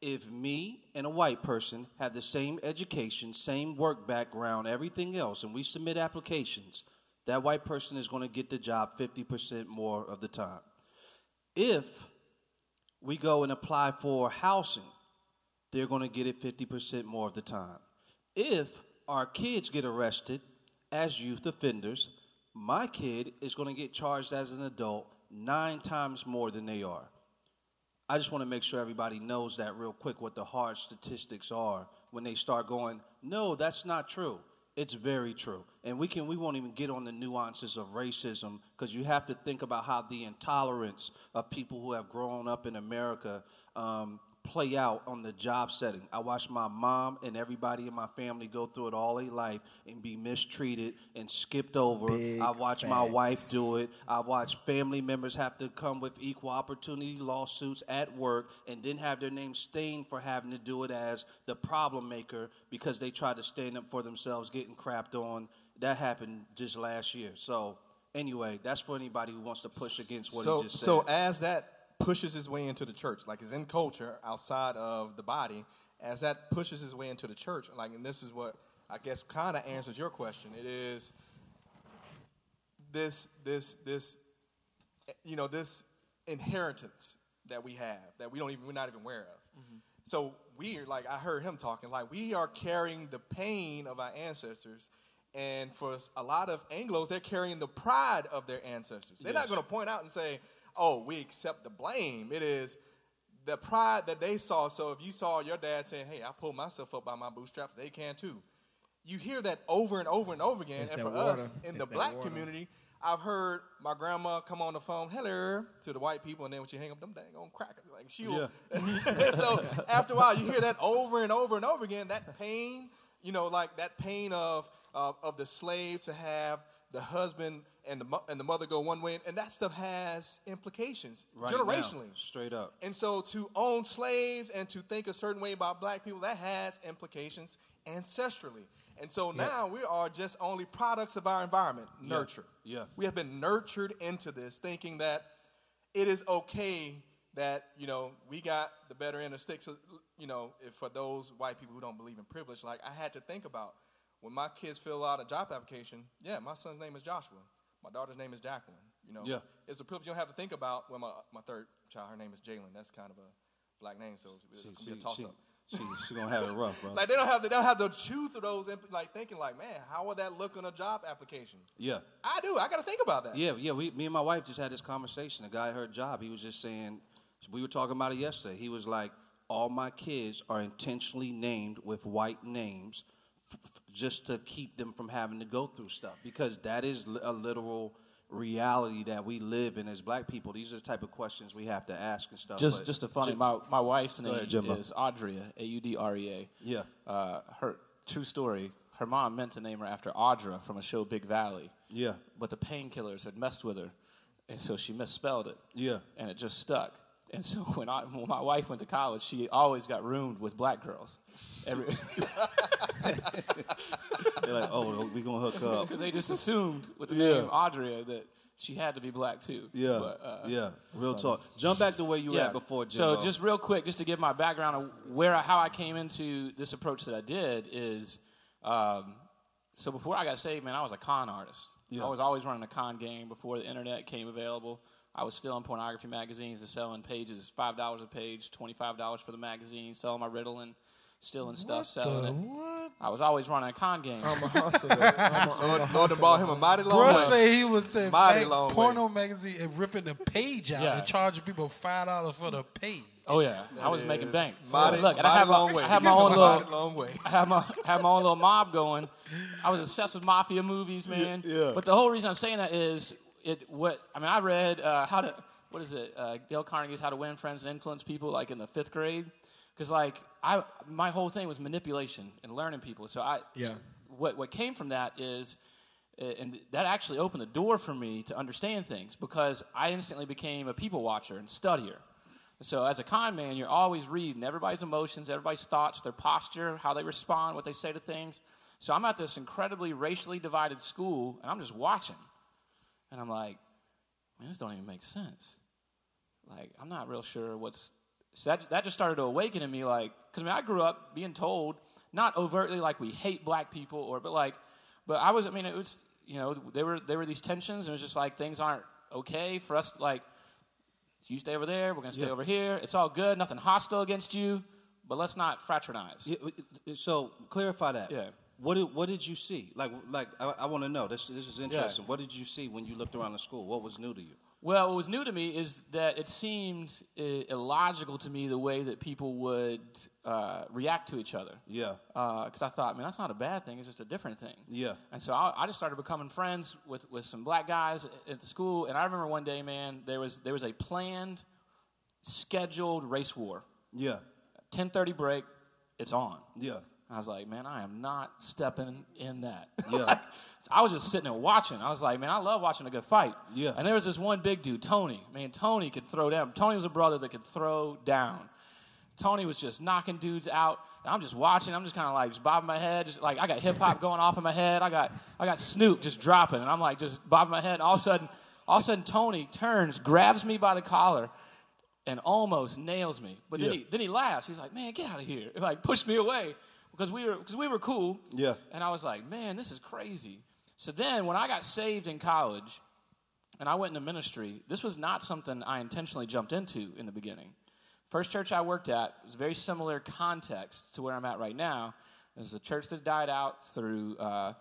if me and a white person have the same education, same work background, everything else, and we submit applications, that white person is going to get the job 50% more of the time. If we go and apply for housing, they're going to get it 50% more of the time. If our kids get arrested as youth offenders, my kid is going to get charged as an adult nine times more than they are. I just want to make sure everybody knows that real quick what the hard statistics are when they start going, no, that's not true. It's very true. And we can we won't even get on the nuances of racism because you have to think about how the intolerance of people who have grown up in America um, play out on the job setting. I watched my mom and everybody in my family go through it all their life and be mistreated and skipped over. Big I watched facts. my wife do it. I watched family members have to come with equal opportunity lawsuits at work and then have their name stained for having to do it as the problem maker because they tried to stand up for themselves, getting crapped on. That happened just last year. So anyway, that's for anybody who wants to push against what so, he just said. So as that pushes his way into the church, like it's in culture outside of the body, as that pushes his way into the church, like, and this is what I guess kind of answers your question. It is this, this, this, you know, this inheritance that we have that we don't even, we're not even aware of. Mm-hmm. So we are like, I heard him talking, like, we are carrying the pain of our ancestors. And for a lot of Anglos, they're carrying the pride of their ancestors. They're yes. not going to point out and say, oh, we accept the blame. It is the pride that they saw. So if you saw your dad saying, hey, I pulled myself up by my bootstraps, they can too. You hear that over and over and over again. It's and for water. us in it's the black water. community, I've heard my grandma come on the phone, hello, to the white people, and then when she hang up them dang on crackers, like she. Yeah. *laughs* so after a while, you hear that over and over and over again. That pain, you know, like that pain of of, of the slave to have the husband and the and the mother go one way, and that stuff has implications right generationally, now, straight up. And so to own slaves and to think a certain way about black people, that has implications ancestrally. And so now we are just only products of our environment, nurture. Yeah. yeah. We have been nurtured into this, thinking that it is okay that, you know, we got the better end of sticks. So, you know, if for those white people who don't believe in privilege, like I had to think about when my kids fill out a job application, yeah, my son's name is Joshua. My daughter's name is Jacqueline. You know, yeah. it's a privilege you don't have to think about. Well, my, my third child, her name is Jalen. That's kind of a black name, so it's, it's going to be a toss up she, she gonna have it rough, bro. like they don't have they don't have the truth of those like thinking like, man, how would that look on a job application? Yeah, I do. I got to think about that. Yeah, yeah. We, me and my wife just had this conversation. A guy at her job, he was just saying, we were talking about it yesterday. He was like, all my kids are intentionally named with white names, f- just to keep them from having to go through stuff because that is a literal reality that we live in as black people. These are the type of questions we have to ask and stuff. Just, just a funny. Jim, my my wife's name ahead, is Audrea, A U D R E A. Yeah. Uh, her true story. Her mom meant to name her after Audra from a show Big Valley. Yeah. But the painkillers had messed with her, and so she misspelled it. Yeah. And it just stuck. And so *laughs* when, I, when my wife went to college, she always got roomed with black girls. Every *laughs* They're like, oh, we gonna hook up because they just assumed with the yeah. name Audrey that she had to be black too. Yeah, but, uh, yeah. Real talk. Jump back to where you were at before. Jimbo. So just real quick, just to give my background of where I, how I came into this approach that I did is, um, so before I got saved, man, I was a con artist. Yeah. I was always running a con game before the internet came available. I was still in pornography magazines and selling pages, five dollars a page, twenty five dollars for the magazine, selling my Ritalin stealing stuff, selling it. What? I was always running a con game. I'm a *laughs* hustler. I'm a, I'm a hustler. bought him a mighty long Bro way. say he was in mighty long porno way. magazine and ripping the page out yeah. and charging people five dollars for the page. Oh yeah, that I was making bank. Mighty, Look, and I have long my, way. I have my own little, long way. I have my *laughs* have my own little mob going. I was obsessed with mafia movies, man. Yeah. But the whole reason I'm saying that is it. What I mean, I read uh, how to. What is it? Uh, Dale Carnegie's How to Win Friends and Influence People, like in the fifth grade because like I my whole thing was manipulation and learning people. So I yeah. What what came from that is. Uh, and that actually opened the door for me to understand things because I instantly became a people watcher and studier. So, as a con man, you're always reading everybody's emotions, everybody's thoughts, their posture, how they respond, what they say to things. So, I'm at this incredibly racially divided school, and I'm just watching. And I'm like, man, this don't even make sense. Like, I'm not real sure what's so that, that just started to awaken in me, like, because I mean, I grew up being told, not overtly like we hate black people, or but like, but I was, I mean, it was, you know, there were there were these tensions, and it was just like things aren't okay for us. like, you stay over there, we're gonna stay yeah. over here. It's all good, nothing hostile against you, but let's not fraternize. Yeah, so clarify that. Yeah. What did what did you see? Like like I, I want to know. This this is interesting. Yeah. What did you see when you looked around the school? What was new to you? Well, what was new to me is that it seemed illogical to me the way that people would uh, react to each other. Yeah. Because uh, I thought, man, that's not a bad thing. It's just a different thing. Yeah. And so I, I, just started becoming friends with, with some black guys at the school. And I remember one day, man, there was there was a planned, scheduled race war. Yeah. Ten thirty break. It's on. Yeah. I was like, man, I am not stepping in that. *laughs* Yeah. like, so I was just sitting there watching. I was like, man, I love watching a good fight. Yeah. And there was this one big dude, Tony. Man, Tony could throw down. Tony was a brother that could throw down. Tony was just knocking dudes out. And I'm just watching. I'm just kind of like just bobbing my head. Just like I got hip hop going off in my head. I got I got Snoop just dropping, and I'm like just bobbing my head. And all of a sudden, all of a sudden, Tony turns, grabs me by the collar, and almost nails me. But then yeah. he then he laughs. He's like, "Man, get out of here!" And *laughs* like pushed me away because we were because we were cool. Yeah. And I was like, man, this is crazy. So then when I got saved in college and I went into ministry, this was not something I intentionally jumped into in the beginning. First church I worked at was very similar context to where I'm at right now. It was a church that died out through uh,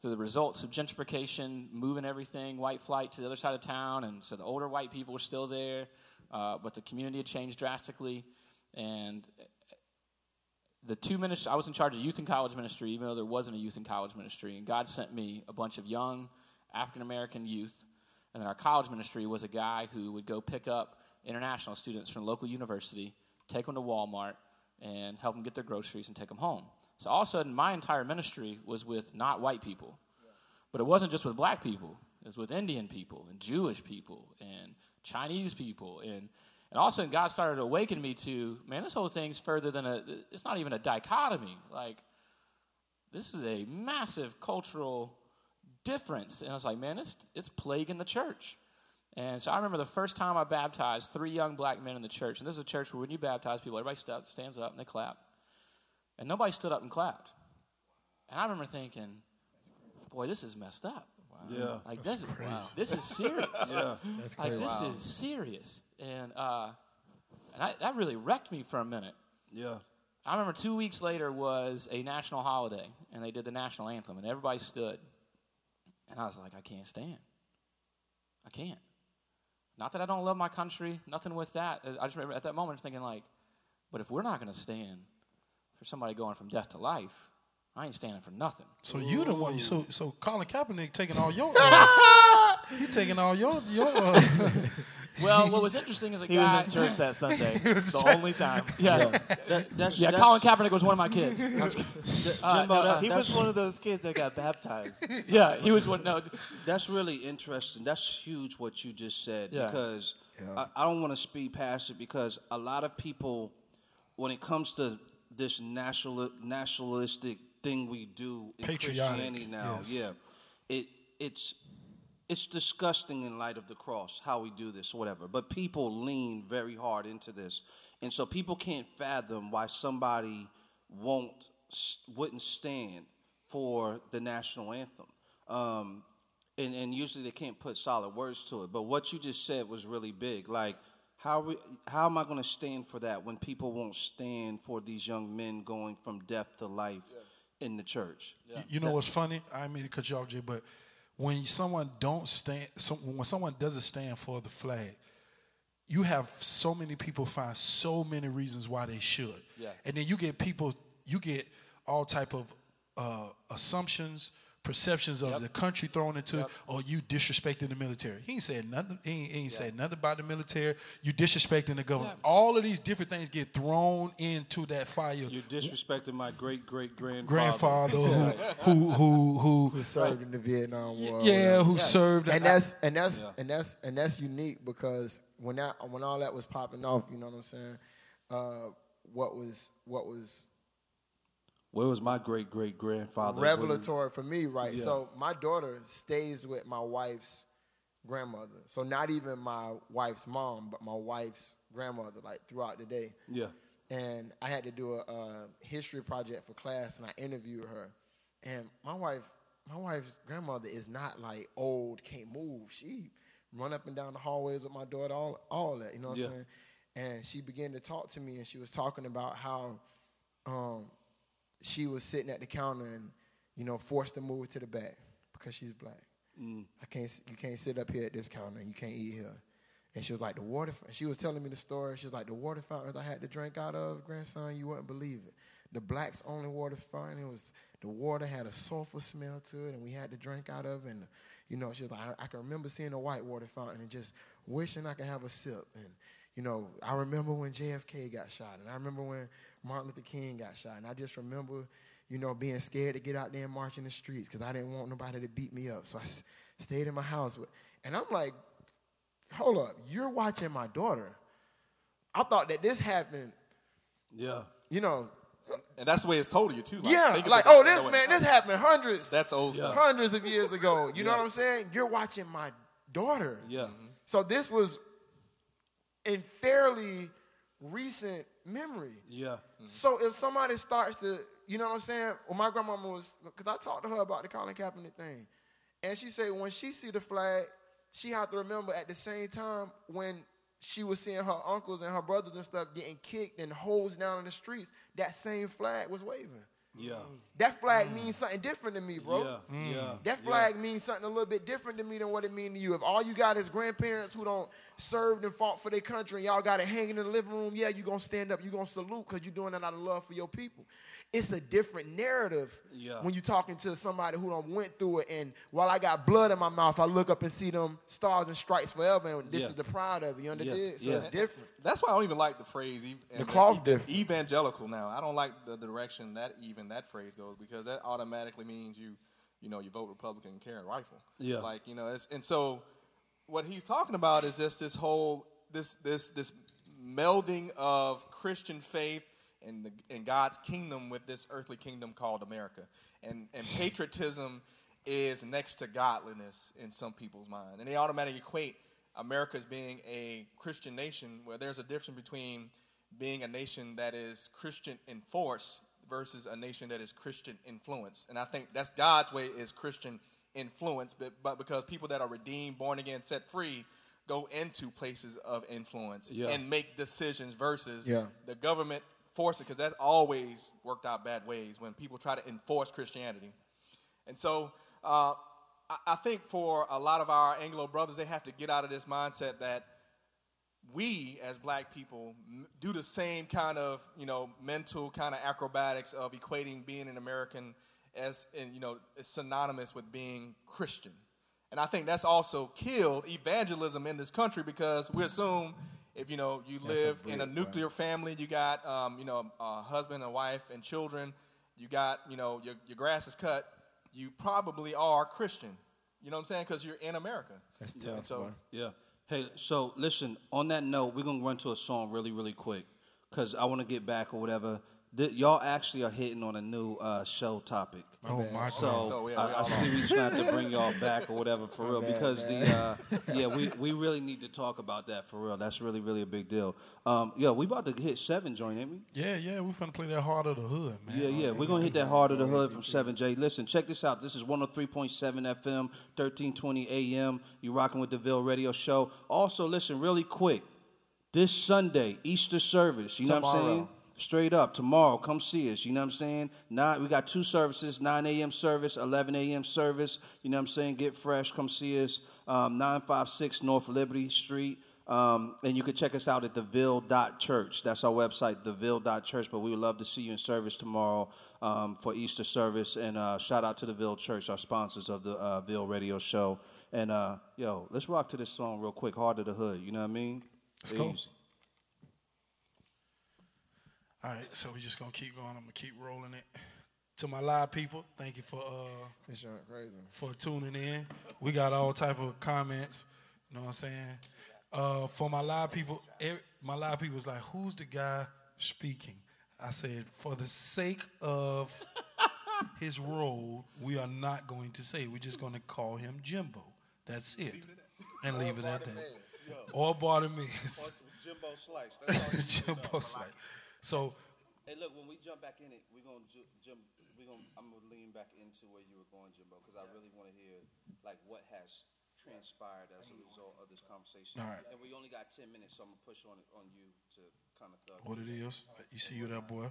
through the results of gentrification, moving everything, white flight to the other side of town, and so the older white people were still there, uh, but the community had changed drastically. And the two ministries, I was in charge of youth and college ministry, even though there wasn't a youth and college ministry. And God sent me a bunch of young African American youth. And then our college ministry was a guy who would go pick up international students from local university, take them to Walmart, and help them get their groceries and take them home. So all of a sudden, my entire ministry was with not white people. But it wasn't just with black people, it was with Indian people and Jewish people and Chinese people. And, and all of a sudden, God started to awaken me to, man, this whole thing's further than a, it's not even a dichotomy. Like, this is a massive cultural difference. And I was like, man, it's, it's plaguing the church. And so I remember the first time I baptized three young black men in the church. And this is a church where when you baptize people, everybody stands up and they clap. And nobody stood up and clapped. And I remember thinking, boy, this is messed up. Yeah. Like this, wow. this is serious. *laughs* Yeah. That's like crazy. this is serious. And uh, and I, that really wrecked me for a minute. Yeah. I remember two weeks later was a national holiday, and they did the national anthem, and everybody stood. And I was like, I can't stand. I can't. Not that I don't love my country, nothing with that. I just remember at that moment thinking, like, but if we're not going to stand for somebody going from death to life, I ain't standing for nothing. So you the one. So so Colin Kaepernick taking all your. *laughs* Uh, he taking all your your. Uh, *laughs* Well, what was interesting is a He guy. was in church that Sunday. *laughs* the only time. Yeah, That, that's, yeah. that's, Colin Kaepernick was one of my kids. I'm just kidding. Uh, Jimbo, no, uh, He was one of those kids that got baptized. yeah, he was one. No, That's really interesting. That's huge what you just said Yeah. because I, I don't want to speed past it because a lot of people, when it comes to this national nationalistic thing we do in Patriotic, Christianity now, yes. yeah, it it's it's disgusting in light of the cross how we do this whatever. But people lean very hard into this, and so people can't fathom why somebody won't wouldn't stand for the national anthem. Um, and, and usually they can't put solid words to it. But what you just said was really big. Like, how we, how am I going to stand for that when people won't stand for these young men going from death to life in the church? You- You know what's funny? I mean to cut you off, Jay, but when someone don't stand, some, when someone doesn't stand for the flag, you have so many people find so many reasons why they should. Yeah. And then you get people, you get all type of uh, assumptions, perceptions of Yep. the country thrown into, Yep. or you disrespecting the military. He ain't said nothing. He ain't, he ain't said nothing about the military. You disrespecting the government. Yeah. All of these different things get thrown into that fire. You disrespecting my great great grandfather. grandfather who, *laughs* who who who Who served in the Vietnam War? or yeah whatever. who served and that's and that's Yeah. and that's and that's unique because when that when all that was popping off, you know what I'm saying? Uh, what was what was Where was my great great grandfather? revelatory for me, right? Yeah. So my daughter stays with my wife's grandmother. So not even my wife's mom, but my wife's grandmother, like throughout the day. Yeah. And I had to do a, a history project for class, and I interviewed her. And my wife, my wife's grandmother is not like old, can't move. She run up and down the hallways with my daughter, all all that. You know what Yeah. I'm saying? And she began to talk to me, and she was talking about how um, she was sitting at the counter and you know forced to move to the back because she's black. Mm. I can't you can't sit up here at this counter and you can't eat here. And she was like the water. She was telling me the story. She was like the water fountains I had to drink out of, grandson. You wouldn't believe it. The blacks only water fountain. It was the water had a sulfur smell to it, and we had to drink out of. it. And you know, she was like, I, I can remember seeing a white water fountain and just wishing I could have a sip. And you know, I remember when JFK got shot, and I remember when Martin Luther King got shot, and I just remember, you know, being scared to get out there and march in the streets because I didn't want nobody to beat me up. So I s- stayed in my house. With, and I'm like, hold up, you're watching my daughter. I thought that this happened, Yeah. you know, And that's the way it's told to you too. Like, yeah, like, oh, this man, this happened hundreds, That's old stuff. hundreds of years ago. You know what I'm saying? You're watching my daughter. Yeah. So this was in fairly recent memory. Yeah. So if somebody starts to, you know what I'm saying? Well, my grandmama was, because I talked to her about the Colin Kaepernick thing, and she said when she see the flag, she had to remember at the same time when she was seeing her uncles and her brothers and stuff getting kicked and hosed down in the streets, that same flag was waving. Yeah. That flag means something different to me, bro. Yeah. Yeah. Mm. That flag means something a little bit different to me than what it means to you. If all you got is grandparents who don't served and fought for their country and y'all got it hanging in the living room, yeah, you're going to stand up, you're going to salute because you're doing it out of love for your people. It's a different narrative Yeah. when you're talking to somebody who done went through it. And while I got blood in my mouth, I look up and see them stars and stripes forever, and this Yeah. is the pride of it. You understand? So Yeah. it's different. That's why I don't even like the phrase. ev- The cloth ev- different. Evangelical. Now, I don't like the direction that even that phrase goes because that automatically means you, you know, you vote Republican and carry a rifle. Yeah. Like you know, it's, and so what he's talking about is just this whole this this this melding of Christian faith and the, and God's kingdom with this earthly kingdom called America, and and *laughs* patriotism is next to godliness in some people's mind, and they automatically equate America as being a Christian nation, where there's a difference between being a nation that is Christian in force versus a nation that is Christian influence, and I think that's God's way is Christian influence, but, but because people that are redeemed, born again, set free, go into places of influence Yeah. and make decisions versus Yeah. the government forcing, because that's always worked out bad ways when people try to enforce Christianity. And so uh, I, I think for a lot of our Anglo brothers, they have to get out of this mindset that we as black people do the same kind of you know mental kind of acrobatics of equating being an American as and you know synonymous with being Christian, and I think that's also killed evangelism in this country because we assume if you know you live in a nuclear family, you got um, you know a husband, a wife, and children, you got you know your your grass is cut, you probably are Christian. You know what I'm saying? Because you're in America. That's And tough, so, boy. Yeah. Hey, so listen, on that note, we're going to run to a song really, really quick because I want to get back or whatever. Th- y'all actually are hitting on a new uh, show topic. Oh my So, God. So, yeah, we I, I all see we just have to bring y'all back or whatever for real bad, because the uh, *laughs* yeah we, we really need to talk about that for real. That's really really a big deal. Um, yeah, we about to hit seven joint, ain't we? Yeah, yeah, we finna play that Heart of the Hood, man. Yeah, yeah. We're gonna hit that heart of the hood from 7J. Listen, check this out. This is 103.7 FM, 1320 AM. You rocking with the Ville Radio Show. Also, listen, really quick. This Sunday, Easter service. You know what I'm saying? Straight up, tomorrow, come see us. You know what I'm saying? Nine, we got two services: 9 a.m. service, 11 a.m. service. You know what I'm saying? Get fresh, come see us. Um, 956 North Liberty Street. Um, and you can check us out at theville.church. That's our website, theville.church. But we would love to see you in service tomorrow um, for Easter service. And uh, shout out to the Ville Church, our sponsors of the uh, Ville Radio Show. And uh, yo, let's rock to this song real quick, Heart of the Hood. You know what I mean? Let's. All right, so we're just gonna keep going. I'm gonna keep rolling it. To my live people, thank you for uh This crazy. for tuning in. We got all type of comments. You know what I'm saying? Uh, for my live people, every, my live people was like, "Who's the guy speaking?" I said, "For the sake of *laughs* his role, we are not going to say. We're just going to call him Jimbo. That's it, and leave it at that. Or Bartimaeus, Jimbo Slice. *laughs* That's all Jimbo Slice. So Hey, look, when we jump back in it, we're gonna ju- jump. We gonna. I'm gonna lean back into where you were going, Jimbo, because I really want to hear like what has transpired as a result of this conversation. All right. And we only got ten minutes, so I'm gonna push on it on you to kind of thug. what it is. You see you there, boy.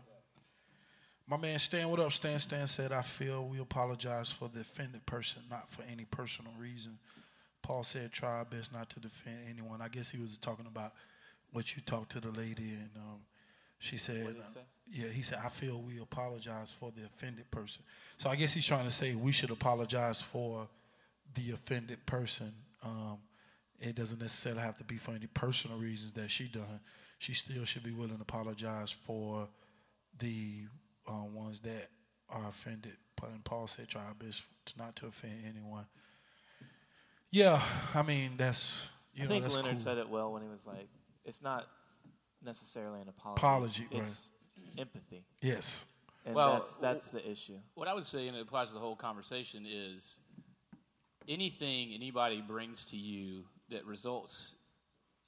My man Stan, what up? Stan Stan said, I feel we apologize for the offended person, not for any personal reason. Paul said, try our best not to defend anyone. I guess he was talking about what you talked to the lady, and um, she said? Yeah, he said, I feel we apologize for the offended person. So I guess he's trying to say we should apologize for the offended person. Um, it doesn't necessarily have to be for any personal reasons that she done. She still should be willing to apologize for the uh, ones that are offended. And Paul said, try our best to not to offend anyone. Yeah, I mean that's you I know think Leonard cool. said it well when he was like, "It's not necessarily an apology. Apology, right. It's empathy, Yes, and Well, that's that's the issue." What I would say, and it applies to the whole conversation, is anything anybody brings to you that results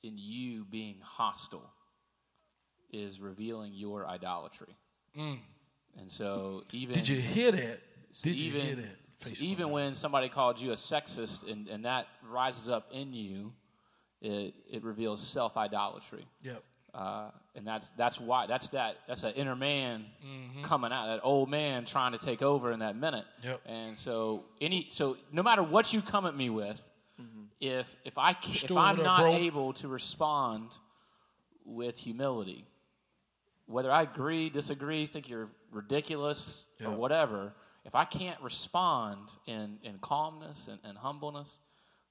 in you being hostile is revealing your idolatry. Mm. And so, even did you hear that? so Did you hear that? so even when somebody called you a sexist and, and that rises up in you, it, it reveals self idolatry. Yep. Uh, and that's that's why that's that that's an inner man coming out, that old man trying to take over in that minute. Yep. And so any so no matter what you come at me with, if if I ca- if Stu, I'm not bro? able to respond with humility, whether I agree, disagree, think you're ridiculous Yeah. or whatever, if I can't respond in, in calmness and, and humbleness,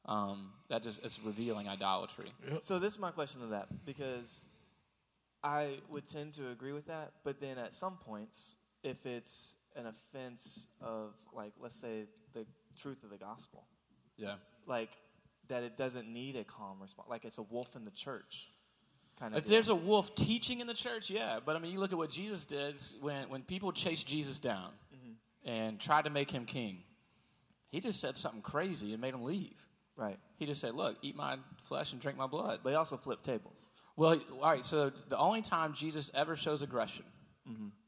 um, that just it's revealing idolatry. So this is my question to that because I would tend to agree with that, but then at some points, if it's an offense of like let's say the truth of the gospel, Yeah. like that it doesn't need a calm response, like it's a wolf in the church kind of. If there's a wolf teaching in the church, yeah. But I mean, you look at what Jesus did when, when people chased Jesus down mm-hmm. and tried to make him king. He just said something crazy and made him leave. right, He just said, "Look, eat my flesh and drink my blood." but he also flipped tables. Well, all right. So the only time Jesus ever shows aggression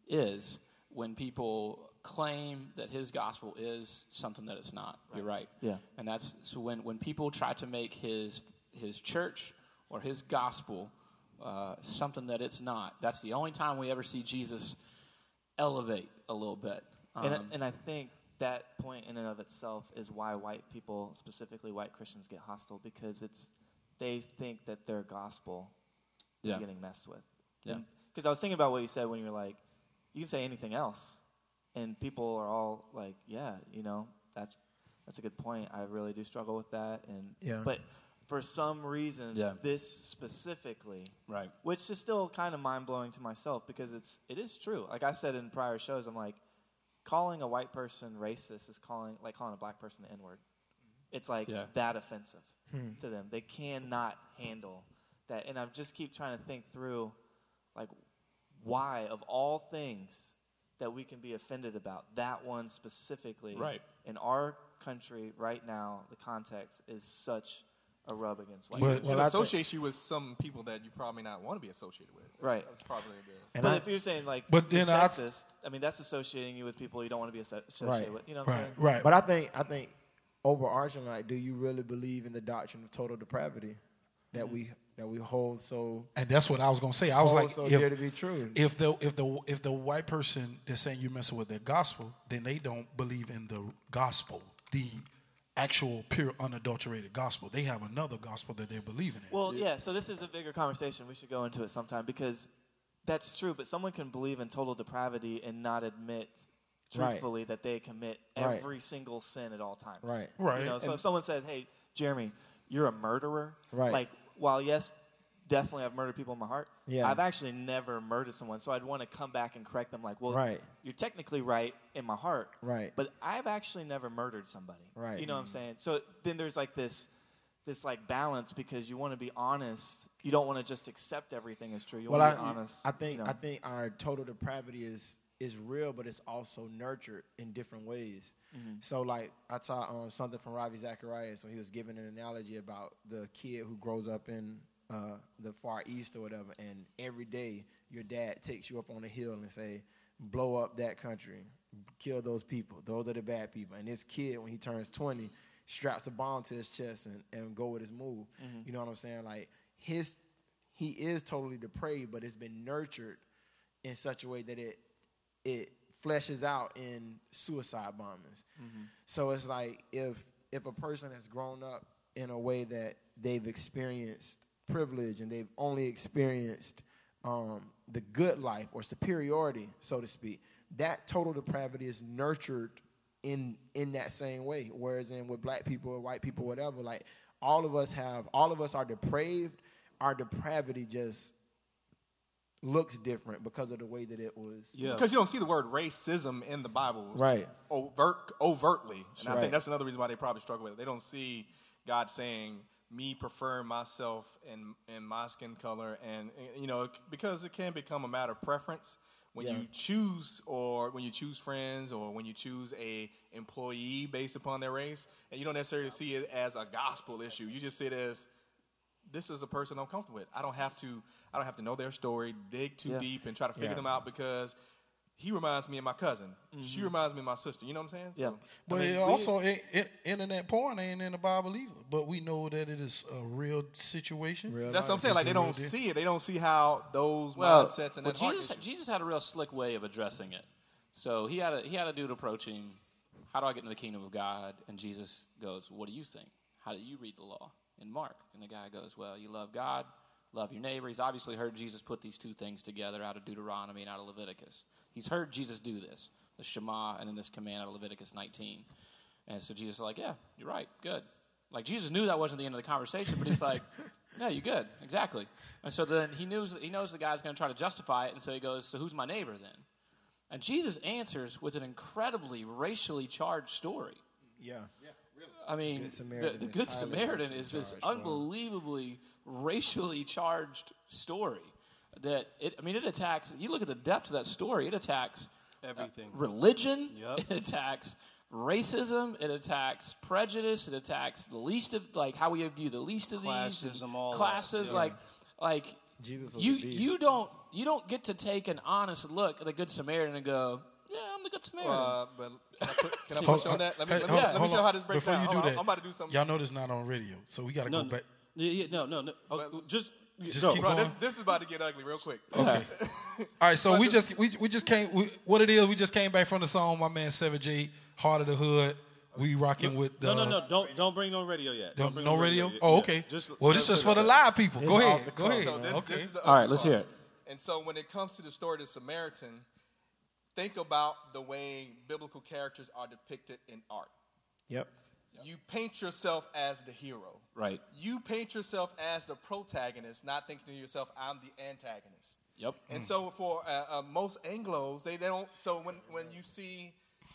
is when people claim that his gospel is something that it's not. You're right. Yeah. And that's so when when people try to make his his church or his gospel uh, something that it's not. That's the only time we ever see Jesus elevate a little bit. Um, and, I- and I think that point in and of itself is why white people, specifically white Christians, get hostile because it's they think that their gospel is Yeah. getting messed with. Yeah. Because I was thinking about what you said when you were like, you can say anything else, and people are all like, yeah, you know, that's that's a good point. I really do struggle with that, and Yeah. but for some reason, Yeah. this specifically, Right. which is still kind of mind blowing to myself because it's it is true. Like I said in prior shows, I'm like, calling a white person racist is calling like calling a black person the N word. Mm-hmm. It's like Yeah. that offensive hmm. to them. They cannot handle that, and I just keep trying to think through, like, why of all things that we can be offended about, that one specifically, Right. in our country right now, the context is such a rub against white. But- people. It Well, I associates you with some people that you probably not want to be associated with. Right. That's probably the. And but I- if you're saying like But you're then I- sexist, I, mean that's associating you with people you don't want to be associated Right. with. You know what I'm Right, saying? right. But I think I think overarching, like, do you really believe in the doctrine of total depravity that mm-hmm. we that we hold so and that's what I was gonna say. I was like, so if, dear to be true? if the if the if the white person is saying you're messing with the gospel, then they don't believe in the gospel, the actual pure unadulterated gospel. They have another gospel that they're believing in. Well, yeah. So this is a bigger conversation. We should go into it sometime because that's true. But someone can believe in total depravity and not admit Right. truthfully that they commit Right. every single sin at all times. Right. Right. You know, so And- if someone says, "Hey, Jeremy, you're a murderer," Right. Like, while yes, definitely I've murdered people in my heart. Yeah. I've actually never murdered someone, so I'd want to come back and correct them. Like, well, Right. you're technically right in my heart, Right. But I've actually never murdered somebody, Right. You know what I'm saying? So then there's like this. This like balance because you want to be honest. You don't want to just accept everything as true. You well, want to I, be honest. I think you know. I think our total depravity is is real, but it's also nurtured in different ways. Mm-hmm. So, like I saw um, something from Ravi Zacharias when he was giving an analogy about the kid who grows up in uh, the Far East or whatever, and every day your dad takes you up on a hill and say, "Blow up that country, kill those people. Those are the bad people." And this kid, when he turns twenty, straps a bomb to his chest and, and go with his move. You know what I'm saying? Like his he is totally depraved, but it's been nurtured in such a way that it it fleshes out in suicide bombings. So it's like if if a person has grown up in a way that they've experienced privilege and they've only experienced um, the good life or superiority, so to speak, that total depravity is nurtured in in that same way. Whereas in with black people or white people, whatever, like all of us have, all of us are depraved. Our depravity just looks different because of the way that it was. yeah. Because you don't see the word racism in the Bible Right. overt, overtly. And I think that's another reason why they probably struggle with it. They don't see God saying, me preferring myself and, and my skin color. And, and, you know, because it can become a matter of preference when Yeah. you choose or when you choose friends or when you choose a employee based upon their race. And you don't necessarily see it as a gospel issue. You just see it as, this is a person I'm comfortable with. I don't have to. I don't have to know their story, dig too Yeah. deep, and try to figure Yeah. them out because he reminds me of my cousin. She mm-hmm. reminds me of my sister. You know what I'm saying? Yeah. But I mean, it also, it, it, internet porn ain't in the Bible either. But we know that it is a real situation. Real that's what I'm saying. It's Like they don't deal. see it. They don't see how those well, mindsets and well that heart Jesus, Jesus had a real slick way of addressing it. So he had a he had a dude approaching, how do I get into the kingdom of God? And Jesus goes, what do you think? How do you read the law? In Mark, and the guy goes, well, you love God, love your neighbor. He's obviously heard Jesus put these two things together out of Deuteronomy and out of Leviticus. He's heard Jesus do this, the Shema and then this command out of Leviticus 19. And so Jesus is like, yeah, you're right, good. Like Jesus knew that wasn't the end of the conversation, but he's like, *laughs* yeah, you're good, exactly. And so then he knows he knows the guy's going to try to justify it, and so he goes, so who's my neighbor then? And Jesus answers with an incredibly racially charged story. Yeah. I mean, Good the, Samaritan the is Good highly Samaritan is this charged, bro. unbelievably racially charged story that it. I mean, it attacks. You look at the depth of that story. It attacks uh, Everything. religion. Yep. *laughs* It attacks racism. It attacks prejudice. It attacks the least of like how we view the least of these and Classism, all that, classes. yeah. Like, like Jesus was you a beast. you don't you don't get to take an honest look at the Good Samaritan and go, yeah, I'm the Good Samaritan. Uh, but can I, put, can I *laughs* push on that? Let me, hey, let me, hold show, on, let me show how this breaks Before down. you do Hold that, I'm about to do something. Y'all know this not on radio, so we got to No, go no, back. yeah, yeah, no, no, no. Oh, just, Just go. keep Bro, going. this, this is about to get ugly real quick. Okay. *laughs* All right, so we just we, we just came. We, what it is? We just came back from the song. My man Seven J, Heart of the Hood. We rocking with the, No, no, no. Don't don't bring no radio yet. Don't, Don't bring no radio. yet. Oh, Yeah. okay. Just well, this is for the live people. Go ahead. Go ahead. So this, okay. this is the All right, let's part. hear it. And so when it comes to the story of the Samaritan, think about the way biblical characters are depicted in art. Yep. You paint yourself as the hero. right. You paint yourself as the protagonist, not thinking to yourself, I'm the antagonist. Yep. And so for uh, uh, most Anglos, they, they don't. So when when you see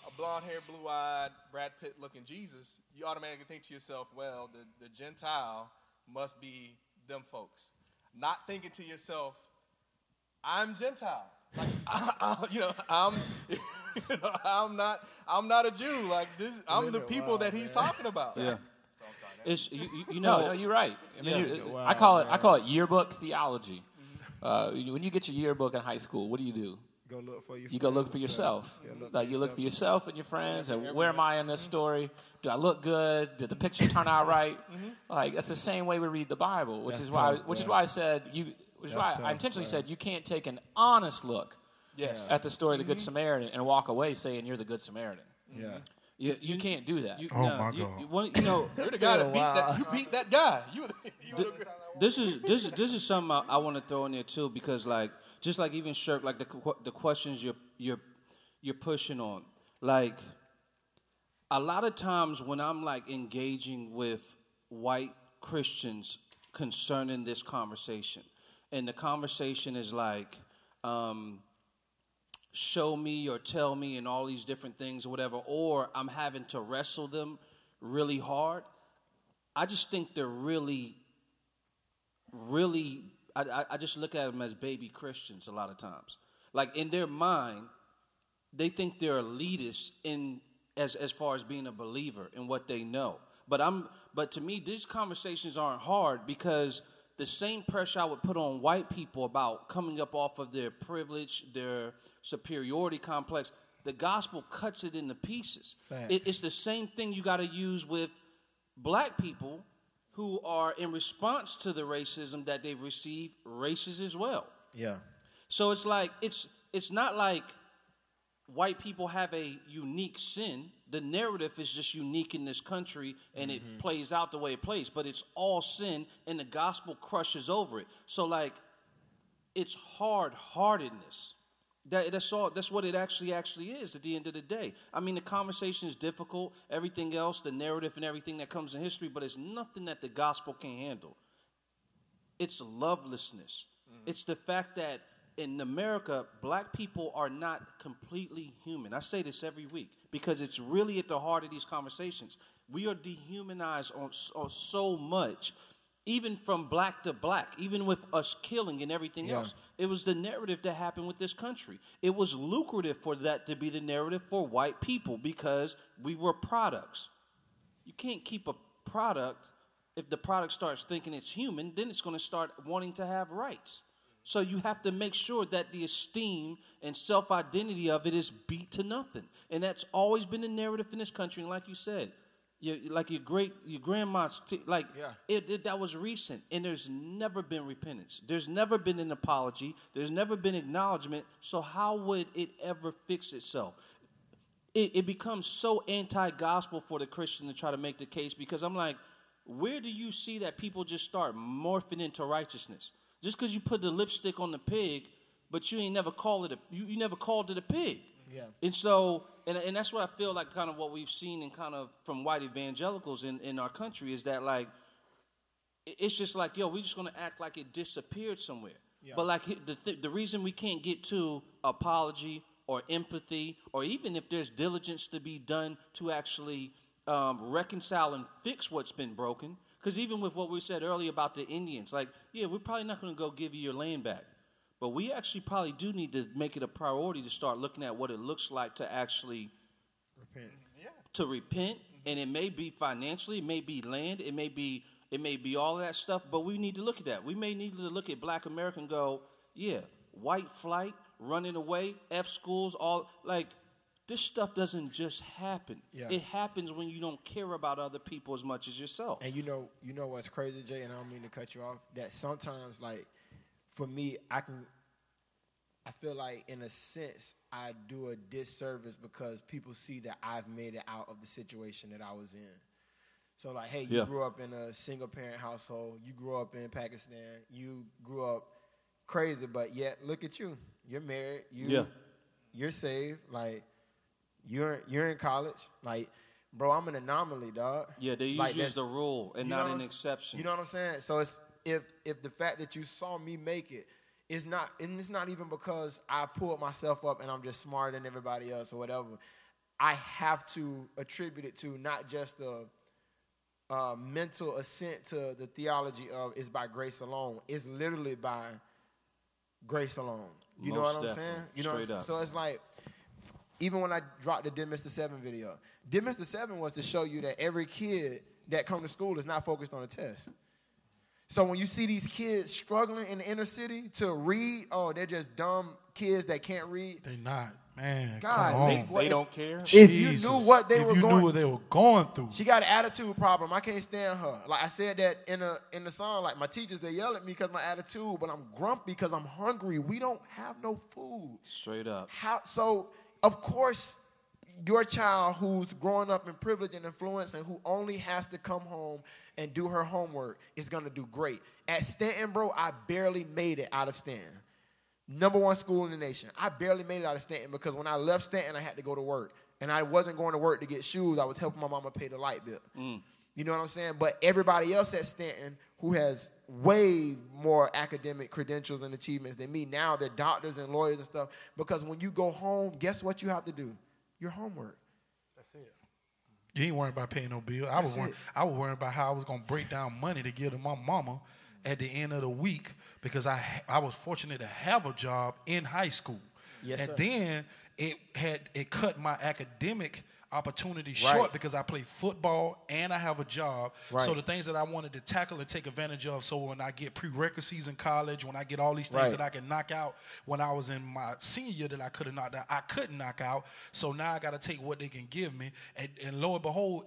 a blonde-haired, blue-eyed, Brad Pitt-looking Jesus, you automatically think to yourself, well, the, the Gentile must be them folks. Not thinking to yourself, I'm Gentile. Like *laughs* I, I, you know, I'm *laughs* you know, I'm not I'm not a Jew. Like this, I'm the people wow, that he's man. talking about. Yeah. So I'm sorry. that- It's you, you, you know. No, no, you're right. I mean, Yeah. you- Wow, I call it I call it yearbook theology. Uh, when you get your yearbook in high school, what do you do? Go look for your You go look for yourself. Yeah, look like you look for yourself. yourself and your friends, and where am I in this story? Do I look good? Did the picture turn out right? Like that's the same way we read the Bible, which That's is why tough, which is why I said you. Which is why That's I intentionally yeah. said you can't take an honest look yes. at the story of the Good mm-hmm. Samaritan and walk away saying you're the Good Samaritan. Yeah. you, You can't do that. You, Oh, no, my God. You, one- you know, *laughs* You're the guy that beat that. You beat that guy. *laughs* You, you Th- *laughs* this is this is this is something I, I want to throw in there too because like just like even Shirk like the the questions you're you're you're pushing on like a lot of times when I'm like engaging with white Christians concerning this conversation and the conversation is like um, show me or tell me and all these different things or whatever or I'm having to wrestle them really hard I just think they're really, really. I, I, just look at them as baby Christians a lot of times. Like in their mind, they think they're elitist in as as far as being a believer in what they know. But I'm but to me, these conversations aren't hard because the same pressure I would put on white people about coming up off of their privilege, their superiority complex, the gospel cuts it into pieces. It, it's the same thing you got to use with black people who are in response to the racism that they've received racist as well. Yeah. So it's like it's it's not like white people have a unique sin. The narrative is just unique in this country and it mm-hmm. plays out the way it plays, but it's all sin and the gospel crushes over it. So like it's hard-heartedness. That, that's all. That's what it actually actually is at the end of the day. I mean, the conversation is difficult. Everything else, the narrative and everything that comes in history, but it's nothing that the gospel can handle. It's lovelessness. Mm-hmm. It's the fact that in America, black people are not completely human. I say this every week because it's really at the heart of these conversations. We are dehumanized on, on so much, even from black to black, even with us killing and everything Yeah. else. It was the narrative that happened with this country. It was lucrative for that to be the narrative for white people because we were products. You can't keep a product if the product starts thinking it's human, then it's going to start wanting to have rights. So you have to make sure that the esteem and self identity of it is beat to nothing. And that's always been the narrative in this country. And like you said, your, like your great your grandma's t- like Yeah. it, it that was recent and there's never been repentance there's never been an apology there's never been acknowledgement so how would it ever fix itself it, it becomes so anti-gospel for the Christian to try to make the case because I'm like, where do you see that people just start morphing into righteousness? Just because you put the lipstick on the pig, but you ain't never called it a you, you never called it a pig. Yeah. And so, and, and that's what I feel like kind of what we've seen in kind of from white evangelicals in, in our country is that like, it's just like, yo, we're just gonna act like it disappeared somewhere. Yeah. But like the, th- the reason we can't get to apology or empathy or even if there's diligence to be done to actually um, reconcile and fix what's been broken. Because even with what we said earlier about the Indians, like, yeah, we're probably not going to go give you your land back. But we actually probably do need to make it a priority to start looking at what it looks like to actually Repent. Yeah. To repent, and it may be financially, it may be land, it may be it may be all of that stuff. But we need to look at that. We may need to look at Black America and go, yeah, white flight, running away, F schools, all like this stuff doesn't just happen. Yeah. It happens when you don't care about other people as much as yourself. And you know, you know what's crazy, Jay, and I don't mean to cut you off. That sometimes, like, for me, I can, I feel like, in a sense, I do a disservice because people see that I've made it out of the situation that I was in. So, like, hey, you Yeah. grew up in a single parent household. You grew up in Pakistan. You grew up crazy, but yet look at you. You're married. You, Yeah. you're saved. Like, you're you're in college. Like, bro, I'm an anomaly, dog. yeah, they Like, usually is that's- the rule and not an exception. You know what I'm saying? So it's if if the fact that you saw me make it is not and it's not even because I pulled myself up and I'm just smarter than everybody else or whatever. I have to attribute it to not just the uh, mental assent to the theology of is by grace alone. It's literally by grace alone. You know Most what I'm definitely. saying? You know, what I'm saying? up. so it's like even when I dropped the Did Mr. Seven video, Did Mr. Seven was to show you that every kid that come to school is not focused on a test. So when you see these kids struggling in the inner city to read, oh, they're just dumb kids that can't read. They not, man. God, come they- on. Well, They if- don't care. If you knew what they if were you going, knew what they were going through. she got an attitude problem. I can't stand her. Like I said that in a in the song. Like my teachers, they yell at me because my attitude, but I'm grumpy because I'm hungry. We don't have no food. Straight up. How so? Of course, your child who's growing up in privilege and influence and who only has to come home and do her homework is gonna do great. At Stanton, bro, I barely made it out of Stanton. Number one school in the nation. I barely made it out of Stanton because when I left Stanton, I had to go to work. And I wasn't going to work to get shoes. I was helping my mama pay the light bill. Mm. You know what I'm saying? But everybody else at Stanton who has way more academic credentials and achievements than me, now they're doctors and lawyers and stuff. Because when you go home, guess what you have to do? Your homework. That's it. You ain't worrying about paying no bill. I was worrying. I was worrying about how I was gonna break down money to give to my mama at the end of the week because I I was fortunate to have a job in high school. Yes, and sir. then it had it cut my academic opportunity Right. short because I play football and I have a job. Right. So the things that I wanted to tackle and take advantage of. So when I get prerequisites in college, when I get all these things Right. that I can knock out when I was in my senior year that I could have knocked out, I couldn't knock out. So now I got to take what they can give me, and, and lo and behold.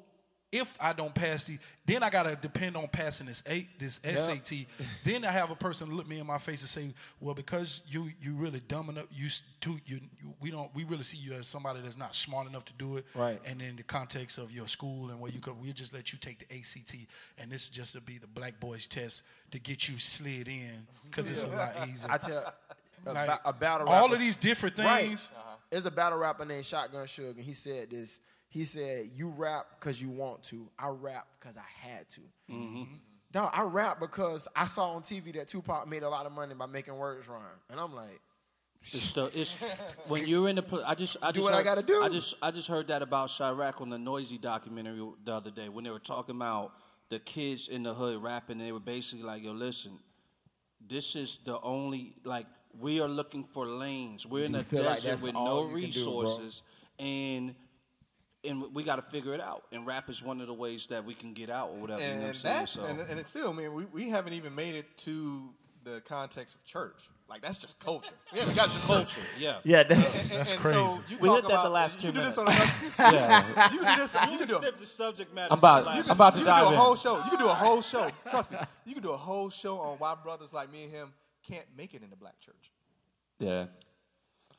If I don't pass the, then I gotta depend on passing this eight, this SAT. *laughs* then I have a person look me in my face and say, "Well, because you you really dumb enough, you too, you, you we don't we really see you as somebody that's not smart enough to do it." Right. And in the context of your school and where you could, we'll just let you take the ACT, and this is just to be the black boys test to get you slid in because it's a lot easier. I tell *laughs* a, Like, ba- a battle all of these different Right. things. Uh-huh. There's a battle rapper named Shotgun Suge, and he said this. He said, "You rap because you want to. I rap because I had to." Mm-hmm. Dog, I rap because I saw on TV that Tupac made a lot of money by making words rhyme, and I'm like, It's *laughs* when you're in the. pl- I just I just what I heard- gotta do. I just I just heard that about Chiraq on the Noisey documentary the other day when they were talking about the kids in the hood rapping and they were basically like, "Yo, listen, this is the only like we are looking for lanes. We're in You a feel like desert with no can do, resources and." And we got to figure it out. And rap is one of the ways that we can get out or whatever. you know what I'm and saying? that's So, and, and it's still, I mean, we, we haven't even made it to the context of church. Like that's just culture. We haven't got to culture, yeah. Yeah, that's, And, That's and crazy. So you We talk hit that the about, last you two do this on minutes. another, *laughs* yeah. you can do this. You can do. A, the subject matter. I'm about- you I'm can, about to you can dive do a whole show. You can do a whole show. Trust me. You can do a whole show on why brothers like me and him can't make it in the black church. Yeah.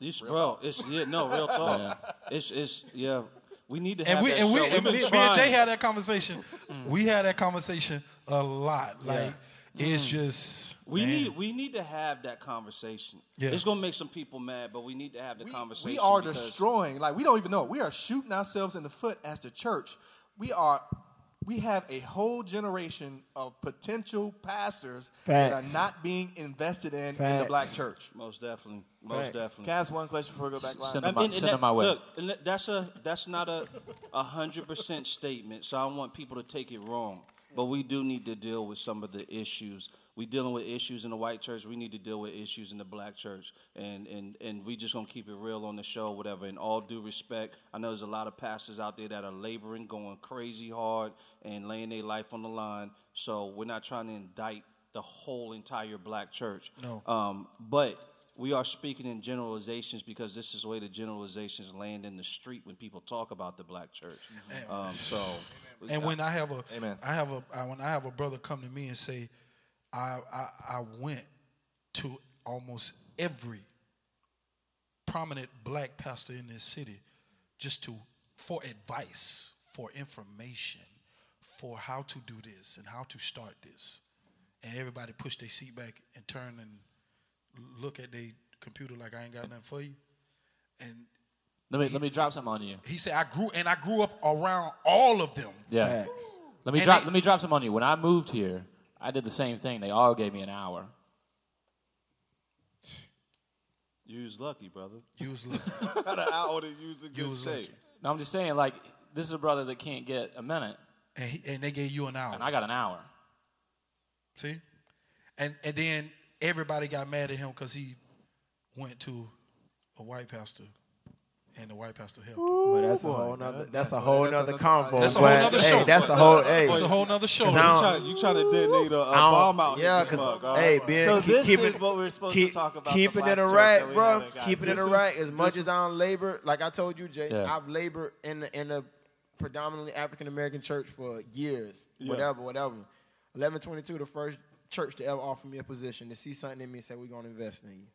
It's, bro, it's yeah, no real *laughs* talk. Yeah. It's it's yeah. We need to have and we that and we show. and We've me, been me and. Jay had that conversation. Mm. We had that conversation a lot. Like It's mm. just We man. need we need to have that conversation. Yeah. It's gonna make some people mad, but we need to have the we, conversation. we are destroying. Like we don't even know. We are shooting ourselves in the foot as the church. We are. We have a whole generation of potential pastors that are not being invested in in the black church. Most definitely. Most Facts. definitely. Can I ask one question before we go back live? Send them, my, mean, and send that- them my way. Look, that's a that's not a a hundred percent statement. So I don't want people to take it wrong. But we do need to deal with some of the issues. We dealing with issues in the white church. We need to deal with issues in the black church, and and and we just gonna keep it real on the show, whatever. In all due respect, I know there's a lot of pastors out there that are laboring, going crazy hard, and laying their life on the line. So we're not trying to indict the whole entire black church. No. Um, but we are speaking in generalizations because this is the way the generalizations land in the street when people talk about the black church. Um, so, And when I have a, Amen. I have a, I, when I have a brother come to me and say, I, I, I went to almost every prominent black pastor in this city just to for advice, for information, for how to do this and how to start this, and everybody push their seat back and turn and look at their computer like I ain't got nothing for you, and Let me let me drop something on you. he said I grew and I grew up around all of them. Yeah. Facts. Let me And drop they- let me drop something on you. When I moved here, I did the same thing. They all gave me an hour. you was lucky, brother. You was lucky. *laughs* Had an hour to use in You good was shape. lucky. No, I'm just saying, like, this is a brother that can't get a minute, and, he, and they gave you an hour. and I got an hour. See, and and then everybody got mad at him because he went to a white pastor, and the white pastor helped. him. But that's a whole oh nother. That's a whole that's nother convo. That's a whole nother hey, show. That's a whole. Hey, It's a whole nother show. Now- You trying, you trying to detonate a, a I don't- bomb out yeah, here, this cause mug, hey, right? being So keep, this keeping, is what we're supposed keep, to talk about. Keeping the it a right, bro. haven't. Keeping it This a right. As much as I labor, like I told you, Jay, Yeah. I've labored in the in the predominantly African American church for years. Whatever, whatever. Eleven twenty two, the first church to ever offer me a position to see something in me and say we're gonna invest in you.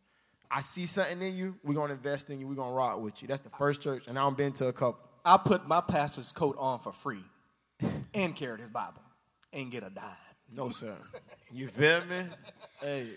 I see something in you, we're gonna invest in you, we're gonna rock with you. That's the first church, and I've been to a couple. I put my pastor's coat on for free and carried his Bible and get a dime. No, sir. You feel me? Hey,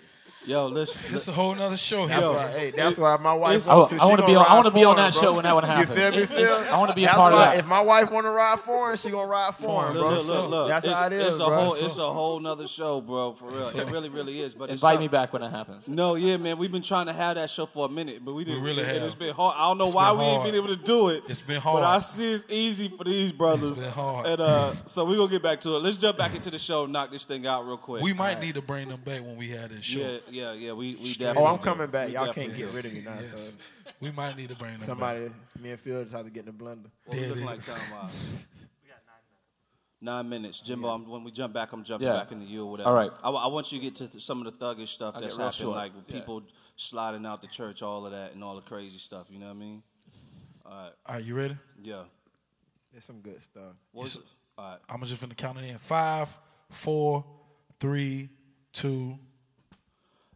Yo, listen. This is a whole nother show. that's Yo, why. Hey, that's why my wife. I, wants to. I want to be on. I want to be on that bro. show when that one You happens. feel me? Feel? I want to be a That's part of that. if my wife want to ride for him, she gonna ride for him, Look, bro. look, look, look. That's it's, how it is, it's a bro. whole, it's a whole nother show, bro. For real, it really, really is. But Invite me back when it happens. No, yeah, man, we've been trying to have that show for a minute, but we didn't. We really and have. It's been hard. I don't know It's why we ain't hard. been able to do it. It's been hard. But I see it's easy for these brothers. It's been hard. And uh, so we're gonna get back to it. Let's jump back into the show, and knock this thing out real quick. we might need to bring them back when we had this show. Yeah, yeah, yeah. We we Straight definitely. Oh, I'm coming back. Y'all can't get do. rid of me now. Yes. So We might need to bring them somebody, me and Phil just have to get in the blender. What we There it looking like is. time uh, *laughs* wise? Nine minutes, oh, Jimbo. I'm, when we jump back, I'm jumping Yeah. back into you or whatever. All right. I, I want you to get to th- some of the thuggish stuff I'll that's get real happened, short. like Yeah. people sliding out the church, all of that, and all the crazy stuff. You know what I mean? All right. All right, you ready? Yeah. There's some good stuff. What's all right. I'm just going to count it in. Five, four, three, two.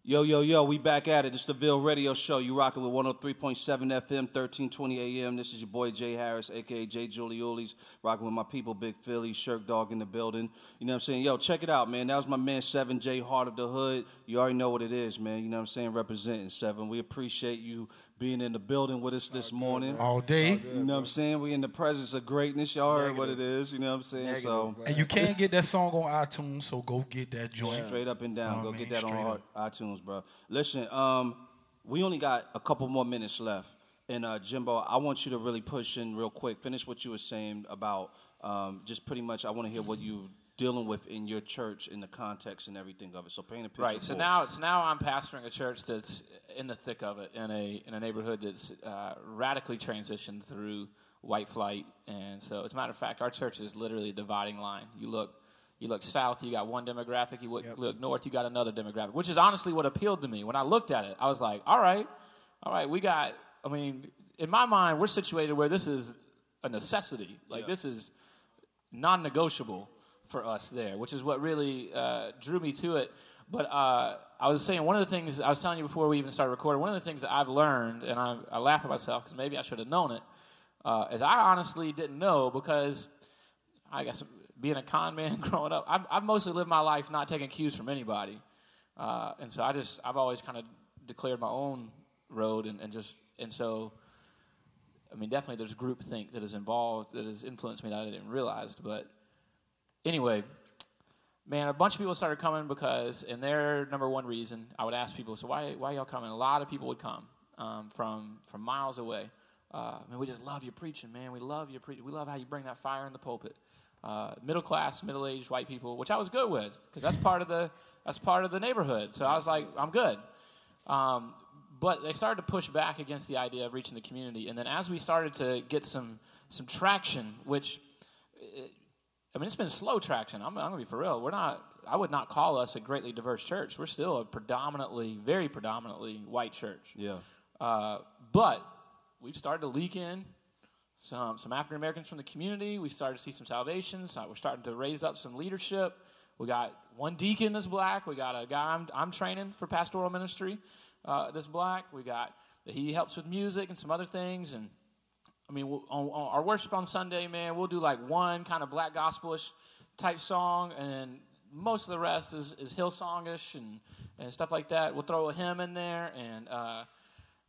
Yo, yo, yo, we back at it. It's the Ville Radio Show. You rocking with 103.7 FM, 1320 AM. This is your boy Jay Harris, aka Jay Giulioli's, rocking with my people, Big Philly, Shirk Dog in the building. You know what I'm saying? Yo, check it out, man. That was my man 7J, Heart of the Hood. You already know what it is, man. You know what I'm saying? Representing 7. We appreciate you being in the building with us this morning. All day. You know what I'm saying? We're in the presence of greatness. Y'all heard what it is. You know what I'm saying? Negative, so bro. And you can't get that song on iTunes, so go get that joint. Straight up and down. Oh, Go man, get that on straight our iTunes, bro. Listen, um, we only got a couple more minutes left. And uh, Jimbo, I want you to really push in real quick. Finish what you were saying about um, just pretty much. I want to hear what you're dealing with in your church, in the context and everything of it. So paint a picture. Right. So for now, us. so now I'm pastoring a church that's in the thick of it, in a in a neighborhood that's uh, radically transitioned through white flight, and so as a matter of fact, our church is literally a dividing line. You look, you look south, you got one demographic. You look, look north, you got another demographic. Which is honestly what appealed to me when I looked at it. I was like, all right, all right, we got. I mean, in my mind, we're situated where this is a necessity. Like this is non-negotiable for us there, which is what really uh, drew me to it. But uh, I was saying one of the things I was telling you before we even started recording. One of the things that I've learned, and I, I laugh at myself because maybe I should have known it, uh, is I honestly didn't know because I guess being a con man *laughs* growing up, I've, I've mostly lived my life not taking cues from anybody, uh, and so I just I've always kind of declared my own road and, and just and so. I mean, definitely there's groupthink that is involved that has influenced me that I didn't realize. But anyway, man, a bunch of people started coming because, and their number one reason, I would ask people, so why, why y'all coming? A lot of people would come um, from from miles away. Uh, I mean, we just love your preaching, man. We love your preaching. We love how you bring that fire in the pulpit. Uh, middle class, middle aged white people, which I was good with because that's part of the that's part of the neighborhood. So I was like, I'm good. Um, but they started to push back against the idea of reaching the community, and then as we started to get some some traction, which I mean, it's been slow traction. I'm, I'm going to be for real. We're not. I would not call us a greatly diverse church. We're still a predominantly, very predominantly white church. Yeah. Uh, but we've started to leak in some some African Americans from the community. We started to see some salvations. We're starting to raise up some leadership. We got one deacon that's black. We got a guy I'm, I'm training for pastoral ministry uh, that's black. We got he helps with music and some other things. And I mean, on, on our worship on Sunday, man, we'll do like one kind of black gospelish type song, and most of the rest is, is Hillsongish and, and stuff like that. We'll throw a hymn in there, and uh,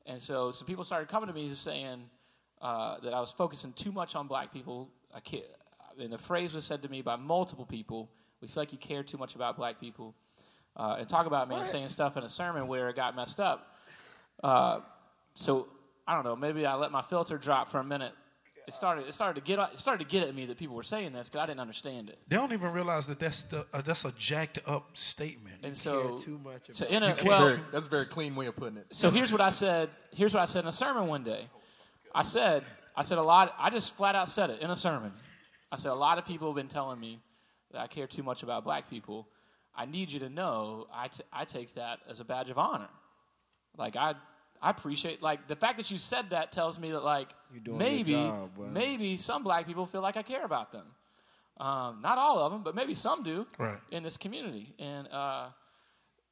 and so some people started coming to me saying uh, that I was focusing too much on black people. I can't, and the phrase was said to me by multiple people. We feel like you care too much about black people, uh, and talk about me what? saying stuff in a sermon where it got messed up. Uh, so I don't know, maybe I let my filter drop for a minute. It started. It started to get. It started to get at me that people were saying this because I didn't understand it. They don't even realize that that's the uh, that's a jacked up statement. And so, too much. So in a that's well, very, that's a very clean way of putting it. So here's what I said. Here's what I said in a sermon one day. I said. I said a lot. I just flat out said it in a sermon. I said a lot of people have been telling me that I care too much about black people. I need you to know I, t- I take that as a badge of honor. Like I I appreciate like the fact that you said that tells me that like maybe job, maybe some black people feel like I care about them. Um, not all of them, but maybe some do right. in this community. And uh,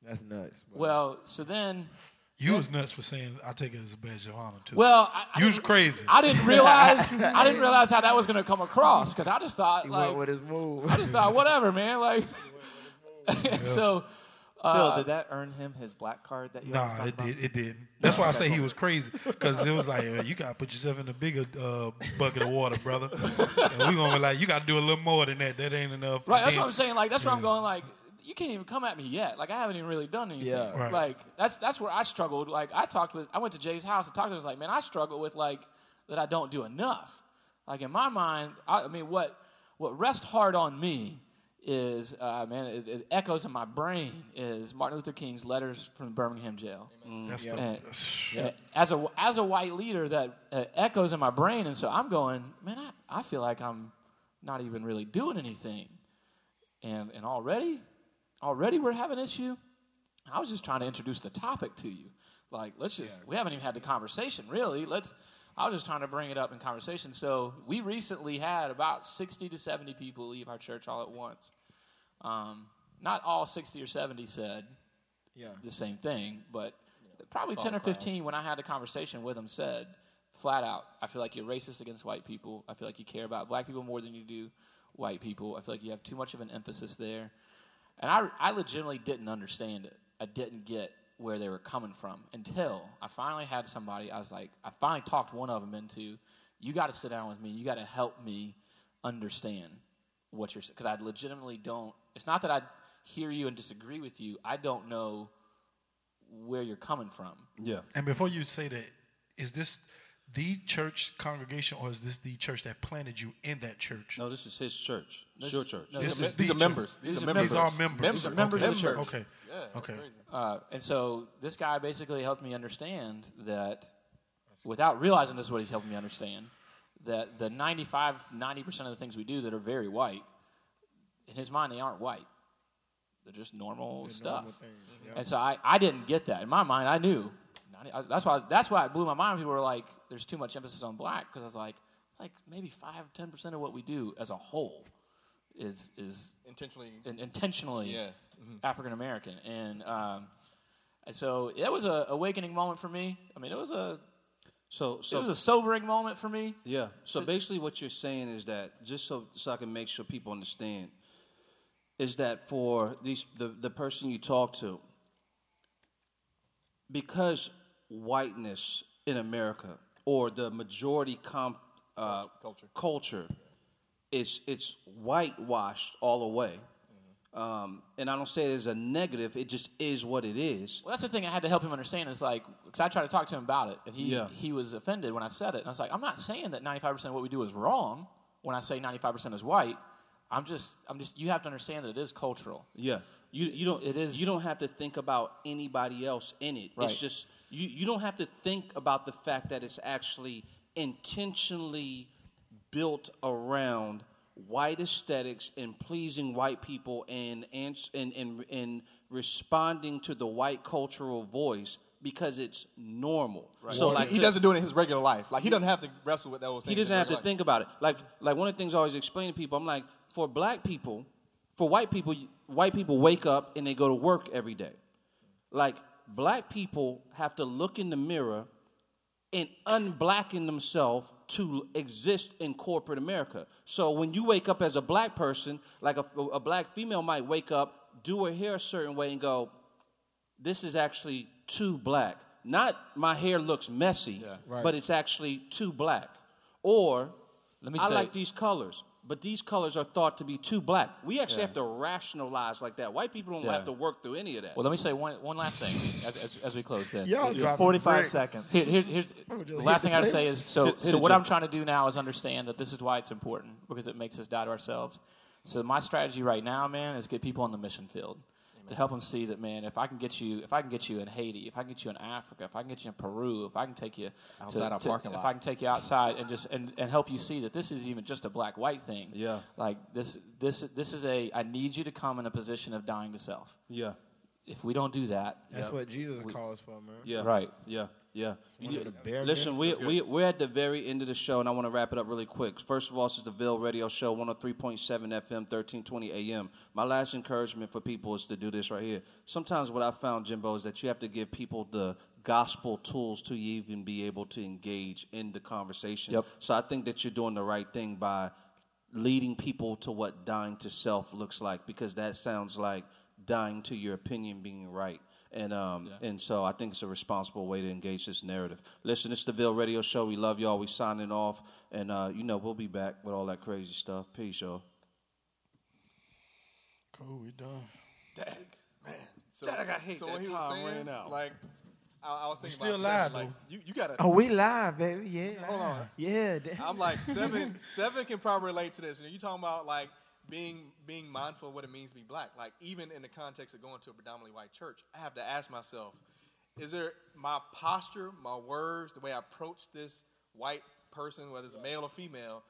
that's nuts. Bro. Well, so then you then, was nuts for saying I take it as a badge of honor too. Well, I, you was crazy. I didn't realize *laughs* I didn't realize how that was going to come across because I just thought he like with his move. I just thought whatever, man. Like *laughs* so. Phil, uh, did that earn him his black card that you? Nah, it about? did. It didn't. That's why I *laughs* say he was crazy because it was like you got to put yourself in a bigger uh, bucket of water, brother. and we gonna be like, you got to do a little more than that. That ain't enough. Right. That's what I'm saying. Like that's yeah. where I'm going. Like you can't even come at me yet. Like I haven't even really done anything. Yeah. Right. Like that's that's where I struggled. Like I talked with. I went to Jay's house and talked to him. I was like, man, I struggle with like that. I don't do enough. Like in my mind, I, I mean, what what rests hard on me is uh, man, it, it, echoes in my brain is Martin Luther King's letters from the Birmingham jail. Mm. That's and, the, as a as a white leader, that uh, echoes in my brain, and so I'm going, man, I, I feel like I'm not even really doing anything, and and already, already we're having issue. I was just trying to introduce the topic to you. Like, let's just, yeah. we haven't even had the conversation, really. Let's, I was just trying to bring it up in conversation. So we recently had about 60 to 70 people leave our church all at once. Um, not all 60 or 70 said yeah. the same thing, but probably 10 or 15 when I had a conversation with them said flat out, I feel like you're racist against white people. I feel like you care about black people more than you do white people. I feel like you have too much of an emphasis there. And I, I legitimately didn't understand it. I didn't get where they were coming from until I finally had somebody. I was like, I finally talked one of them into, you got to sit down with me. You got to help me understand what you're because I legitimately don't. It's not that I hear you and disagree with you. I don't know where you're coming from. Yeah. And before you say that, is this the church congregation or is this the church that planted you in that church? No, this is his church. This, your church. No, this these, is these are members. These, These, are are members. These are members. These are members okay. of the church. Okay. Yeah, okay. Uh, and so this guy basically helped me understand that, without realizing this is what he's helping me understand, that the 95, 90% of the things we do that are very white, in his mind, they aren't white. They're just normal They're stuff. normal things, yep. And so I, I didn't get that. In my mind, I knew. That's why, that's why it blew my mind. People were like, there's too much emphasis on black, because I was like, like maybe 5 10% of what we do as a whole is, is intentionally, in, intentionally yeah. African American. And, um, and so that was a awakening moment for me. I mean, it was a So, so it was a sobering moment for me. Yeah. So basically, what you're saying is that just so so I can make sure people understand is that for these the the person you talk to, because whiteness in America or the majority comp, uh, Culture. culture it's it's whitewashed all the way. Um, and I don't say it as a negative; it just is what it is. Well, that's the thing I had to help him understand. Is like, because I tried to talk to him about it, and he Yeah. he was offended when I said it. And I was like, I'm not saying that 95 percent of what we do is wrong. When I say 95 percent is white, I'm just I'm just you have to understand that it is cultural. Yeah. You you don't It is- you don't have to think about anybody else in it. Right. It's just you you don't have to think about the fact that it's actually intentionally built around white aesthetics and pleasing white people and and and and, responding to the white cultural voice because it's normal. So Well, like he, he to- doesn't do it in his regular life. Like he doesn't have to wrestle with those things. he doesn't have to life. think about it. Like like one of the things I always explain to people, I'm like, for black people, for white people, white people wake up and they go to work every day. Like black people have to look in the mirror and unblacken themselves to exist in corporate America. So when you wake up as a black person, like a, a black female might wake up, do her hair a certain way, and go, "This is actually too black." Not my hair looks messy, but it's actually too black. Or Let me I say- like these colors, but these colors are thought to be too black. We actually have to rationalize like that. White people don't Yeah. have to work through any of that. Well, let me say one one last thing *laughs* as, as, as we close. Then Y'all You have 45 bricks. seconds. Here, here's, here's the last thing I gotta say is so. Hit- hit so what Jim. I'm trying to do now is understand that this is why it's important because it makes us die to ourselves. So my strategy right now, man, is get people on the mission field to help them see that, man. If I can get you, if I can get you in Haiti, if I can get you in Africa, if I can get you in Peru, if I can take you Outside to, our to- parking if lot. I can take you outside and just and, and help you see that this is even just a black white thing. Yeah. Like this, this, this is a. I need you to come in a position of dying to self. yeah. If we don't do that, That's what Jesus calls for, man. Yeah. Right. Yeah. Yeah. You one of did- the bare listen, we, we, we're at the very end of the show, and I want to wrap it up really quick. First of all, this is the Ville Radio Show, 103.7 FM, 1320 AM. My last encouragement for people is to do this right here. Sometimes what I found, Jimbo, is that you have to give people the gospel tools to even be able to engage in the conversation. Yep. So I think that you're doing the right thing by leading people to what dying to self looks like because that sounds like dying to your opinion being right. And um, and so I think it's a responsible way to engage this narrative. Listen, it's the Ville Radio Show. We love y'all. We signing off, and uh, you know we'll be back with all that crazy stuff. Peace, y'all. Cool, we done. Dag, man. So, Dag, I hate so that when he was time saying, ran out. Like, I, I was thinking still about live, seven, like you, you gotta. Oh, we live, baby. Yeah. Hold on. Yeah. I'm like seven. *laughs* seven can probably relate to this. And you talking about like being being mindful of what it means to be black. Like even in the context of going to a predominantly white church, I have to ask myself: Is there my posture, my words, the way I approach this white person, whether it's a male or female?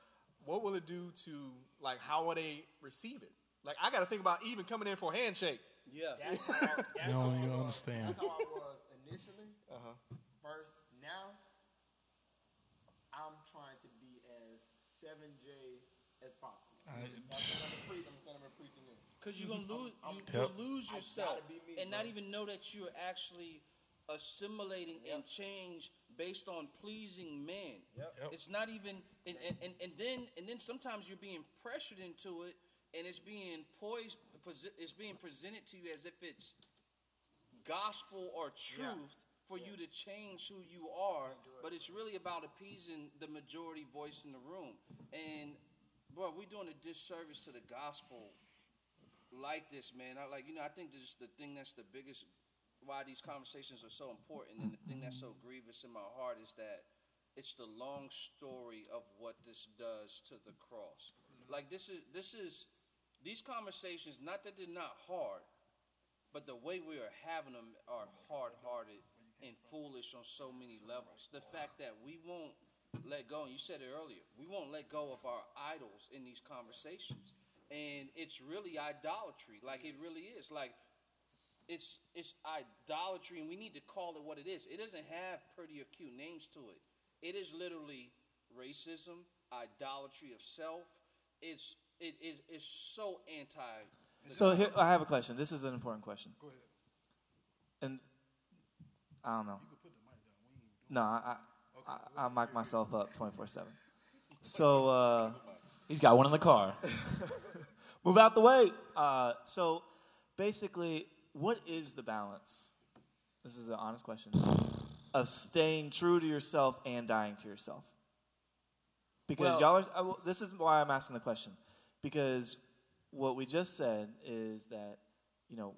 What will it do to like how will they receive it? Like I got to think about even coming in for a handshake. Yeah. That's how, that's *laughs* You don't I even was. understand. That's how I was initially. Uh-huh. First, now I'm trying to be as 7J as possible. That's what I'm preaching. I'm standing up preaching this. Because you're gonna lose, you, Yep. you'll lose yourself me, and not even know that you're actually assimilating and change based on pleasing men. Yep. It's not even, and, and, and, and then and then sometimes you're being pressured into it, and it's being poised, it's being presented to you as if it's gospel or truth for you to change who you are, but it's really about appeasing the majority voice in the room. And bro, we're doing a disservice to the gospel like this, man. I like you know, I think this is the thing that's the biggest why these conversations are so important and the thing that's so grievous in my heart is that it's the long story of what this does to the cross. Like this is this is these conversations, not that they're not hard, but the way we are having them are hard-hearted and foolish on so many levels. The fact that we won't let go, and you said it earlier, we won't let go of our idols in these conversations, and it's really idolatry. Like it really is. Like it's it's idolatry, and we need to call it what it is. It doesn't have pretty or cute names to it. It is literally racism, idolatry of self. It's it is it's so anti. So here, I have a question. This is an important question. Go ahead. And I don't know. No, I, I, I, I mic myself up 24 7. *laughs* So, uh, He's got one in the car. *laughs* move out the way. Uh, so, basically, what is the balance? This is an honest question of staying true to yourself and dying to yourself. Because Well- y'all are, I will- this is why I'm asking the question. Because what we just said is that, you know,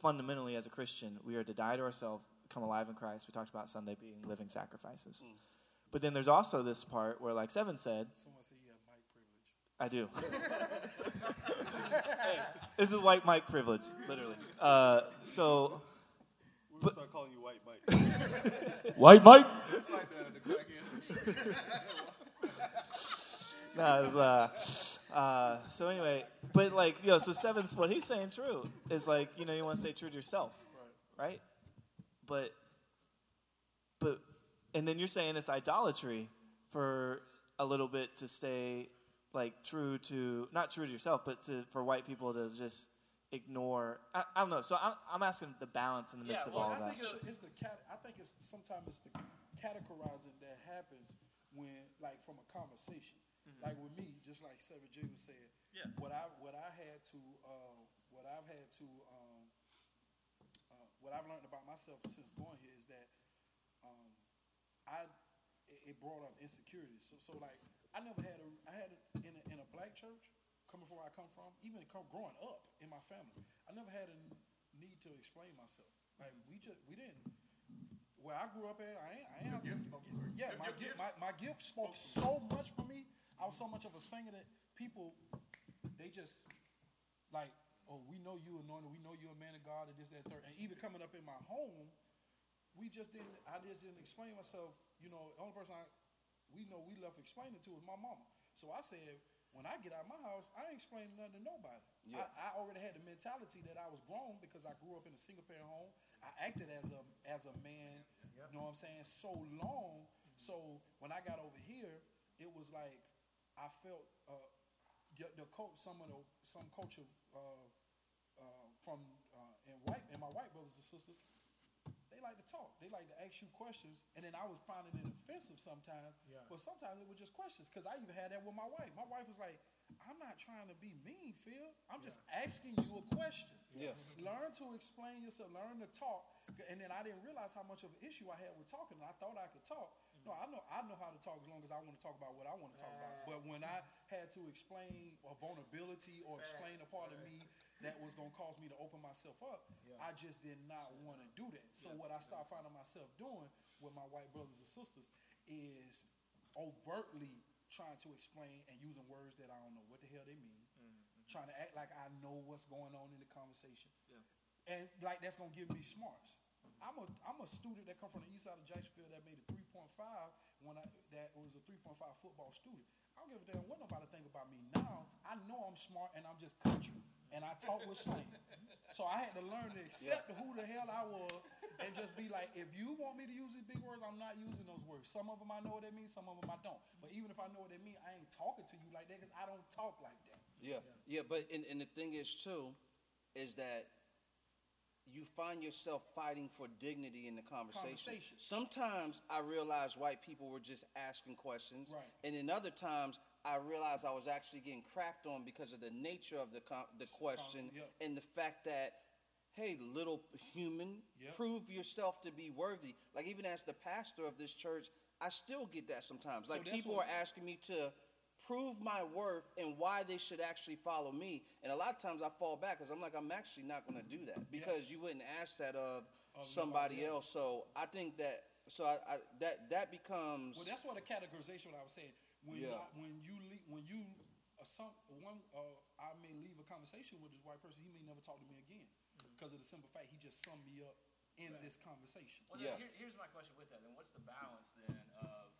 fundamentally as a Christian, we are to die to ourselves, come alive in Christ. We talked about Sunday being living sacrifices. But then there's also this part where, like Seven said, Someone said you have mic privilege. I do. *laughs* Hey, this is white Mike privilege, literally. Uh, so, We're gonna start calling you White Mike. *laughs* White Mike. it's like the, the crackhead. no, uh, uh, so anyway, but like, yo, so Seven's what he's saying true is like, you know, you want to stay true to yourself, right? But, but, and then you're saying it's idolatry for a little bit to stay like true to not true to yourself, but to for white people to just ignore. I, I don't know. So I'm, I'm asking the balance in the midst Yeah, of all I that. think it's, it's the cat. I think it's sometimes it's the categorizing that happens when, like, from a conversation. Like with me, just like Seven J was saying. Yeah. What I what I had to uh, what I've had to um, uh, what I've learned about myself since going here is that um, I it, it brought up insecurities. So so like I never had a I had a, in a, in a black church coming from where I come from, even come, growing up in my family, I never had a need to explain myself. Like we just we didn't. Where I grew up at, I ain't, I ain't gift spoke. Yeah, my gift- gift, my, my gift spoke so much for me. I was so much of a singer that people, they just like, oh, we know you anointed, we know you're a man of God, and this, that, third. And even coming up in my home, we just didn't. I just didn't explain myself. You know, the only person I, we know we left explaining to was my mama. So I said, when I get out of my house, I ain't explaining nothing to nobody. Yeah. I, I already had the mentality that I was grown because I grew up in a single parent home. I acted as a as a man. You know what I'm saying? So long. So when I got over here, it was like I felt uh, the, the coach, some of the some culture uh, uh, from uh, and white and my white brothers and sisters, like to talk. They like to ask you questions, and then I was finding it offensive sometimes. Yeah. But sometimes it was just questions because I even had that with my wife. My wife was like, "I'm not trying to be mean, Phil. I'm just asking you a question. Yeah. Learn to explain yourself. Learn to talk." And then I didn't realize how much of an issue I had with talking. I thought I could talk. No, I know I know how to talk as long as I want to talk about what I want to talk about. But when I had to explain a vulnerability or explain a part of me that was going to cause me to open myself up, I just did not want to do that. So what I started finding myself doing with my white brothers and sisters is overtly trying to explain and using words that I don't know what the hell they mean. Mm-hmm, mm-hmm. Trying to act like I know what's going on in the conversation. And like that's gonna give me smarts. I'm a I'm a student that come from the east side of Jacksonville that made a 3.5 when I that was a 3.5 football student. I don't give a damn what nobody think about me now. I know I'm smart and I'm just country and I talk with slang. So I had to learn to accept who the hell I was and just be like, if you want me to use these big words, I'm not using those words. Some of them I know what they mean, some of them I don't. But even if I know what they mean, I ain't talking to you like that because I don't talk like that. Yeah, yeah, but and, and the thing is too, is that you find yourself fighting for dignity in the conversation. Conversation. Sometimes I realized white people were just asking questions, Right. and in other times I realized I was actually getting cracked on because of the nature of the con- the question and the fact that. Hey, little human, Yep. prove yourself to be worthy. Like even as the pastor of this church, I still get that sometimes. So Like people what- are asking me to prove my worth and why they should actually follow me. And a lot of times I fall back because I'm like, I'm actually not going to do that because you wouldn't ask that of Of somebody nobody else. So I think that so I, I that that becomes Well, that's what the categorization. What I was saying when Yeah. I, when you leave, when you uh, some one uh, I may leave a conversation with this white person, he may never talk to me again because of the simple fact he just summed me up in this conversation. Well, Yeah. here, here's my question with that. Then what's the balance then of,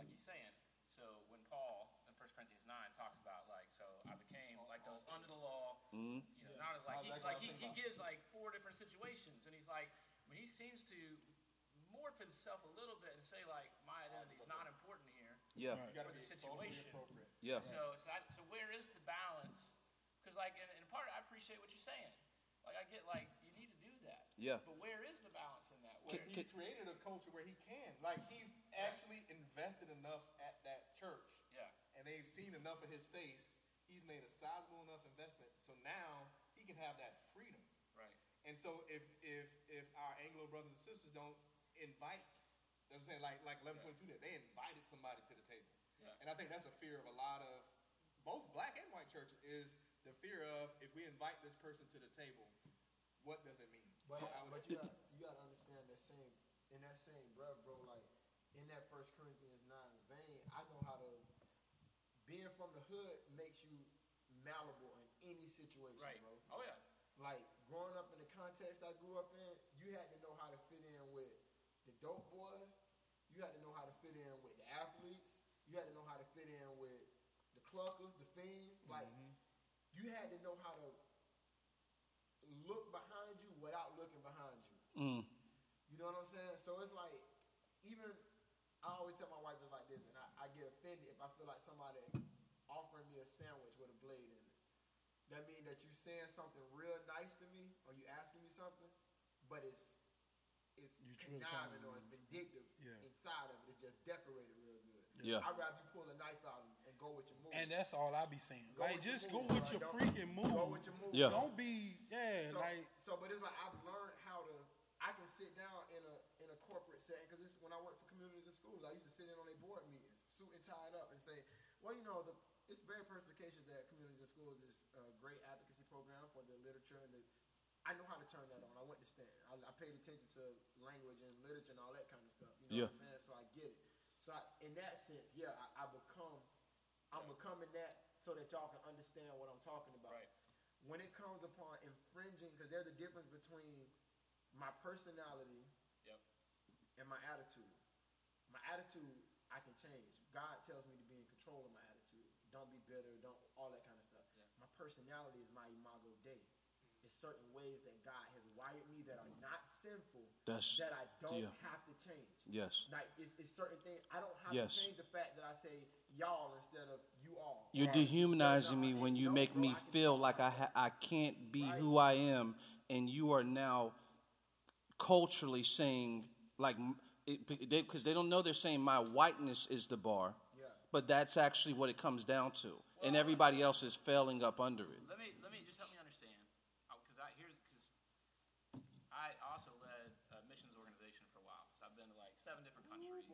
like he's saying, so when Paul in 1 Corinthians 9 talks about like, so I became like those under the law, Mhm. you know, not like he, like he, he gives like four different situations, and he's like, I mean, he seems to morph himself a little bit and say like, my identity is not important here yeah Right. For the situation. yeah So, so, I, so where is the balance? Because like, in, in part, I appreciate what you're saying. Like, I get like you need to do that. Yeah. But where is the balance in that? Where, He created a culture where he can. Like he's actually invested enough at that church. Yeah. And they've seen enough of his face. He's made a sizable enough investment. So now he can have that freedom. Right. And so if if if our Anglo brothers and sisters don't invite, you what I'm saying, like like 1122 did, they invited somebody to the table. Yeah. And I think that's a fear of a lot of both black and white churches is the fear of if we invite this person to the table, what does it mean? But, I would- but you got you got to understand that same in that same breath, bro. Like in that First Corinthians nine vein, I know how to being from the hood makes you malleable in any situation, Right. bro. Oh yeah. Like growing up in the context I grew up in, you had to know how to fit in with the dope boys. You had to know how to fit in with the athletes. You had to know how to fit in with the cluckers, the fiends. Like you had to know how to look behind you without looking behind you. Mm. You know what I'm saying? So it's like, even I always tell my wife it's like this, and I, I get offended if I feel like somebody offering me a sandwich with a blade in it. That means that you're saying something real nice to me, or you asking me something, but it's it's You truly trying conniving to- or it's vindictive Yeah. inside of it. It's just decorated real good. Yeah. I'd rather you pull a knife out and, and go with your move. And that's all I be saying. Go like, with your just move, go with right? your Don't- freaking move. Go with your move. Yeah. Don't be, yeah, so, like, so, but it's like I've learned how to. I can sit down in a in a corporate setting because this when I worked for Communities In Schools, I used to sit in on their board meetings, suit and tied up, and say, well, you know, the it's very perspicacious that Communities In Schools is a great advocacy program for the literature and the. I know how to turn that on. I went to. I, I paid attention to language and literature and all that kind of stuff. You know Yeah. what I'm saying? So I get it. So I, in that sense, yeah, I, I become. I'm becoming that so that y'all can understand what I'm talking about Right. when it comes upon infringing, because there's a difference between my personality Yep. and my attitude. My attitude, I can change. God tells me to be in control of my attitude. Don't be bitter. Don't all that kind of stuff. Yeah. My personality is my imago dei. Certain ways that God has wired me that are not sinful. That's- that I don't yeah. have to change. Yes. Like it's, it's certain things I don't have Yes. to change the fact that I say y'all instead of you all. You're Or- dehumanizing me when you no, make bro, me feel like I ha- I can't be Right. who I am, and you are now culturally saying like because they, they don't know they're saying my whiteness is the bar, Yeah. but that's actually what it comes down to, and everybody else is failing up under it. Let me let me just help me understand, because I here's because I also led a missions organization for a while, so I've been to like seven different countries. and,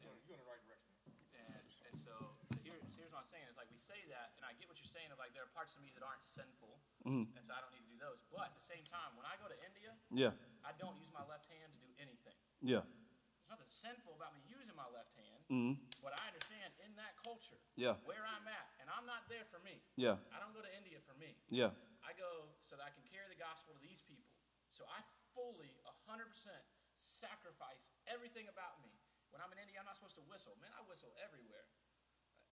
You're going the right direction. and, and so, so here, so here's what I'm saying is like we say that, and I get what you're saying of like there are parts of me that aren't sinful, and so I don't need to do those. But at the same time, when I go to India, Yeah, I don't use my left hand to do anything. yeah, There's nothing sinful about me using my left hand, Mhm. but I understand in that culture Yeah. where I'm at, and I'm not there for me. yeah, I don't go to India for me. yeah, I go so that I can carry the gospel to these people. So I fully, 100% sacrifice everything about me. When I'm in India, I'm not supposed to whistle. Man, I whistle everywhere.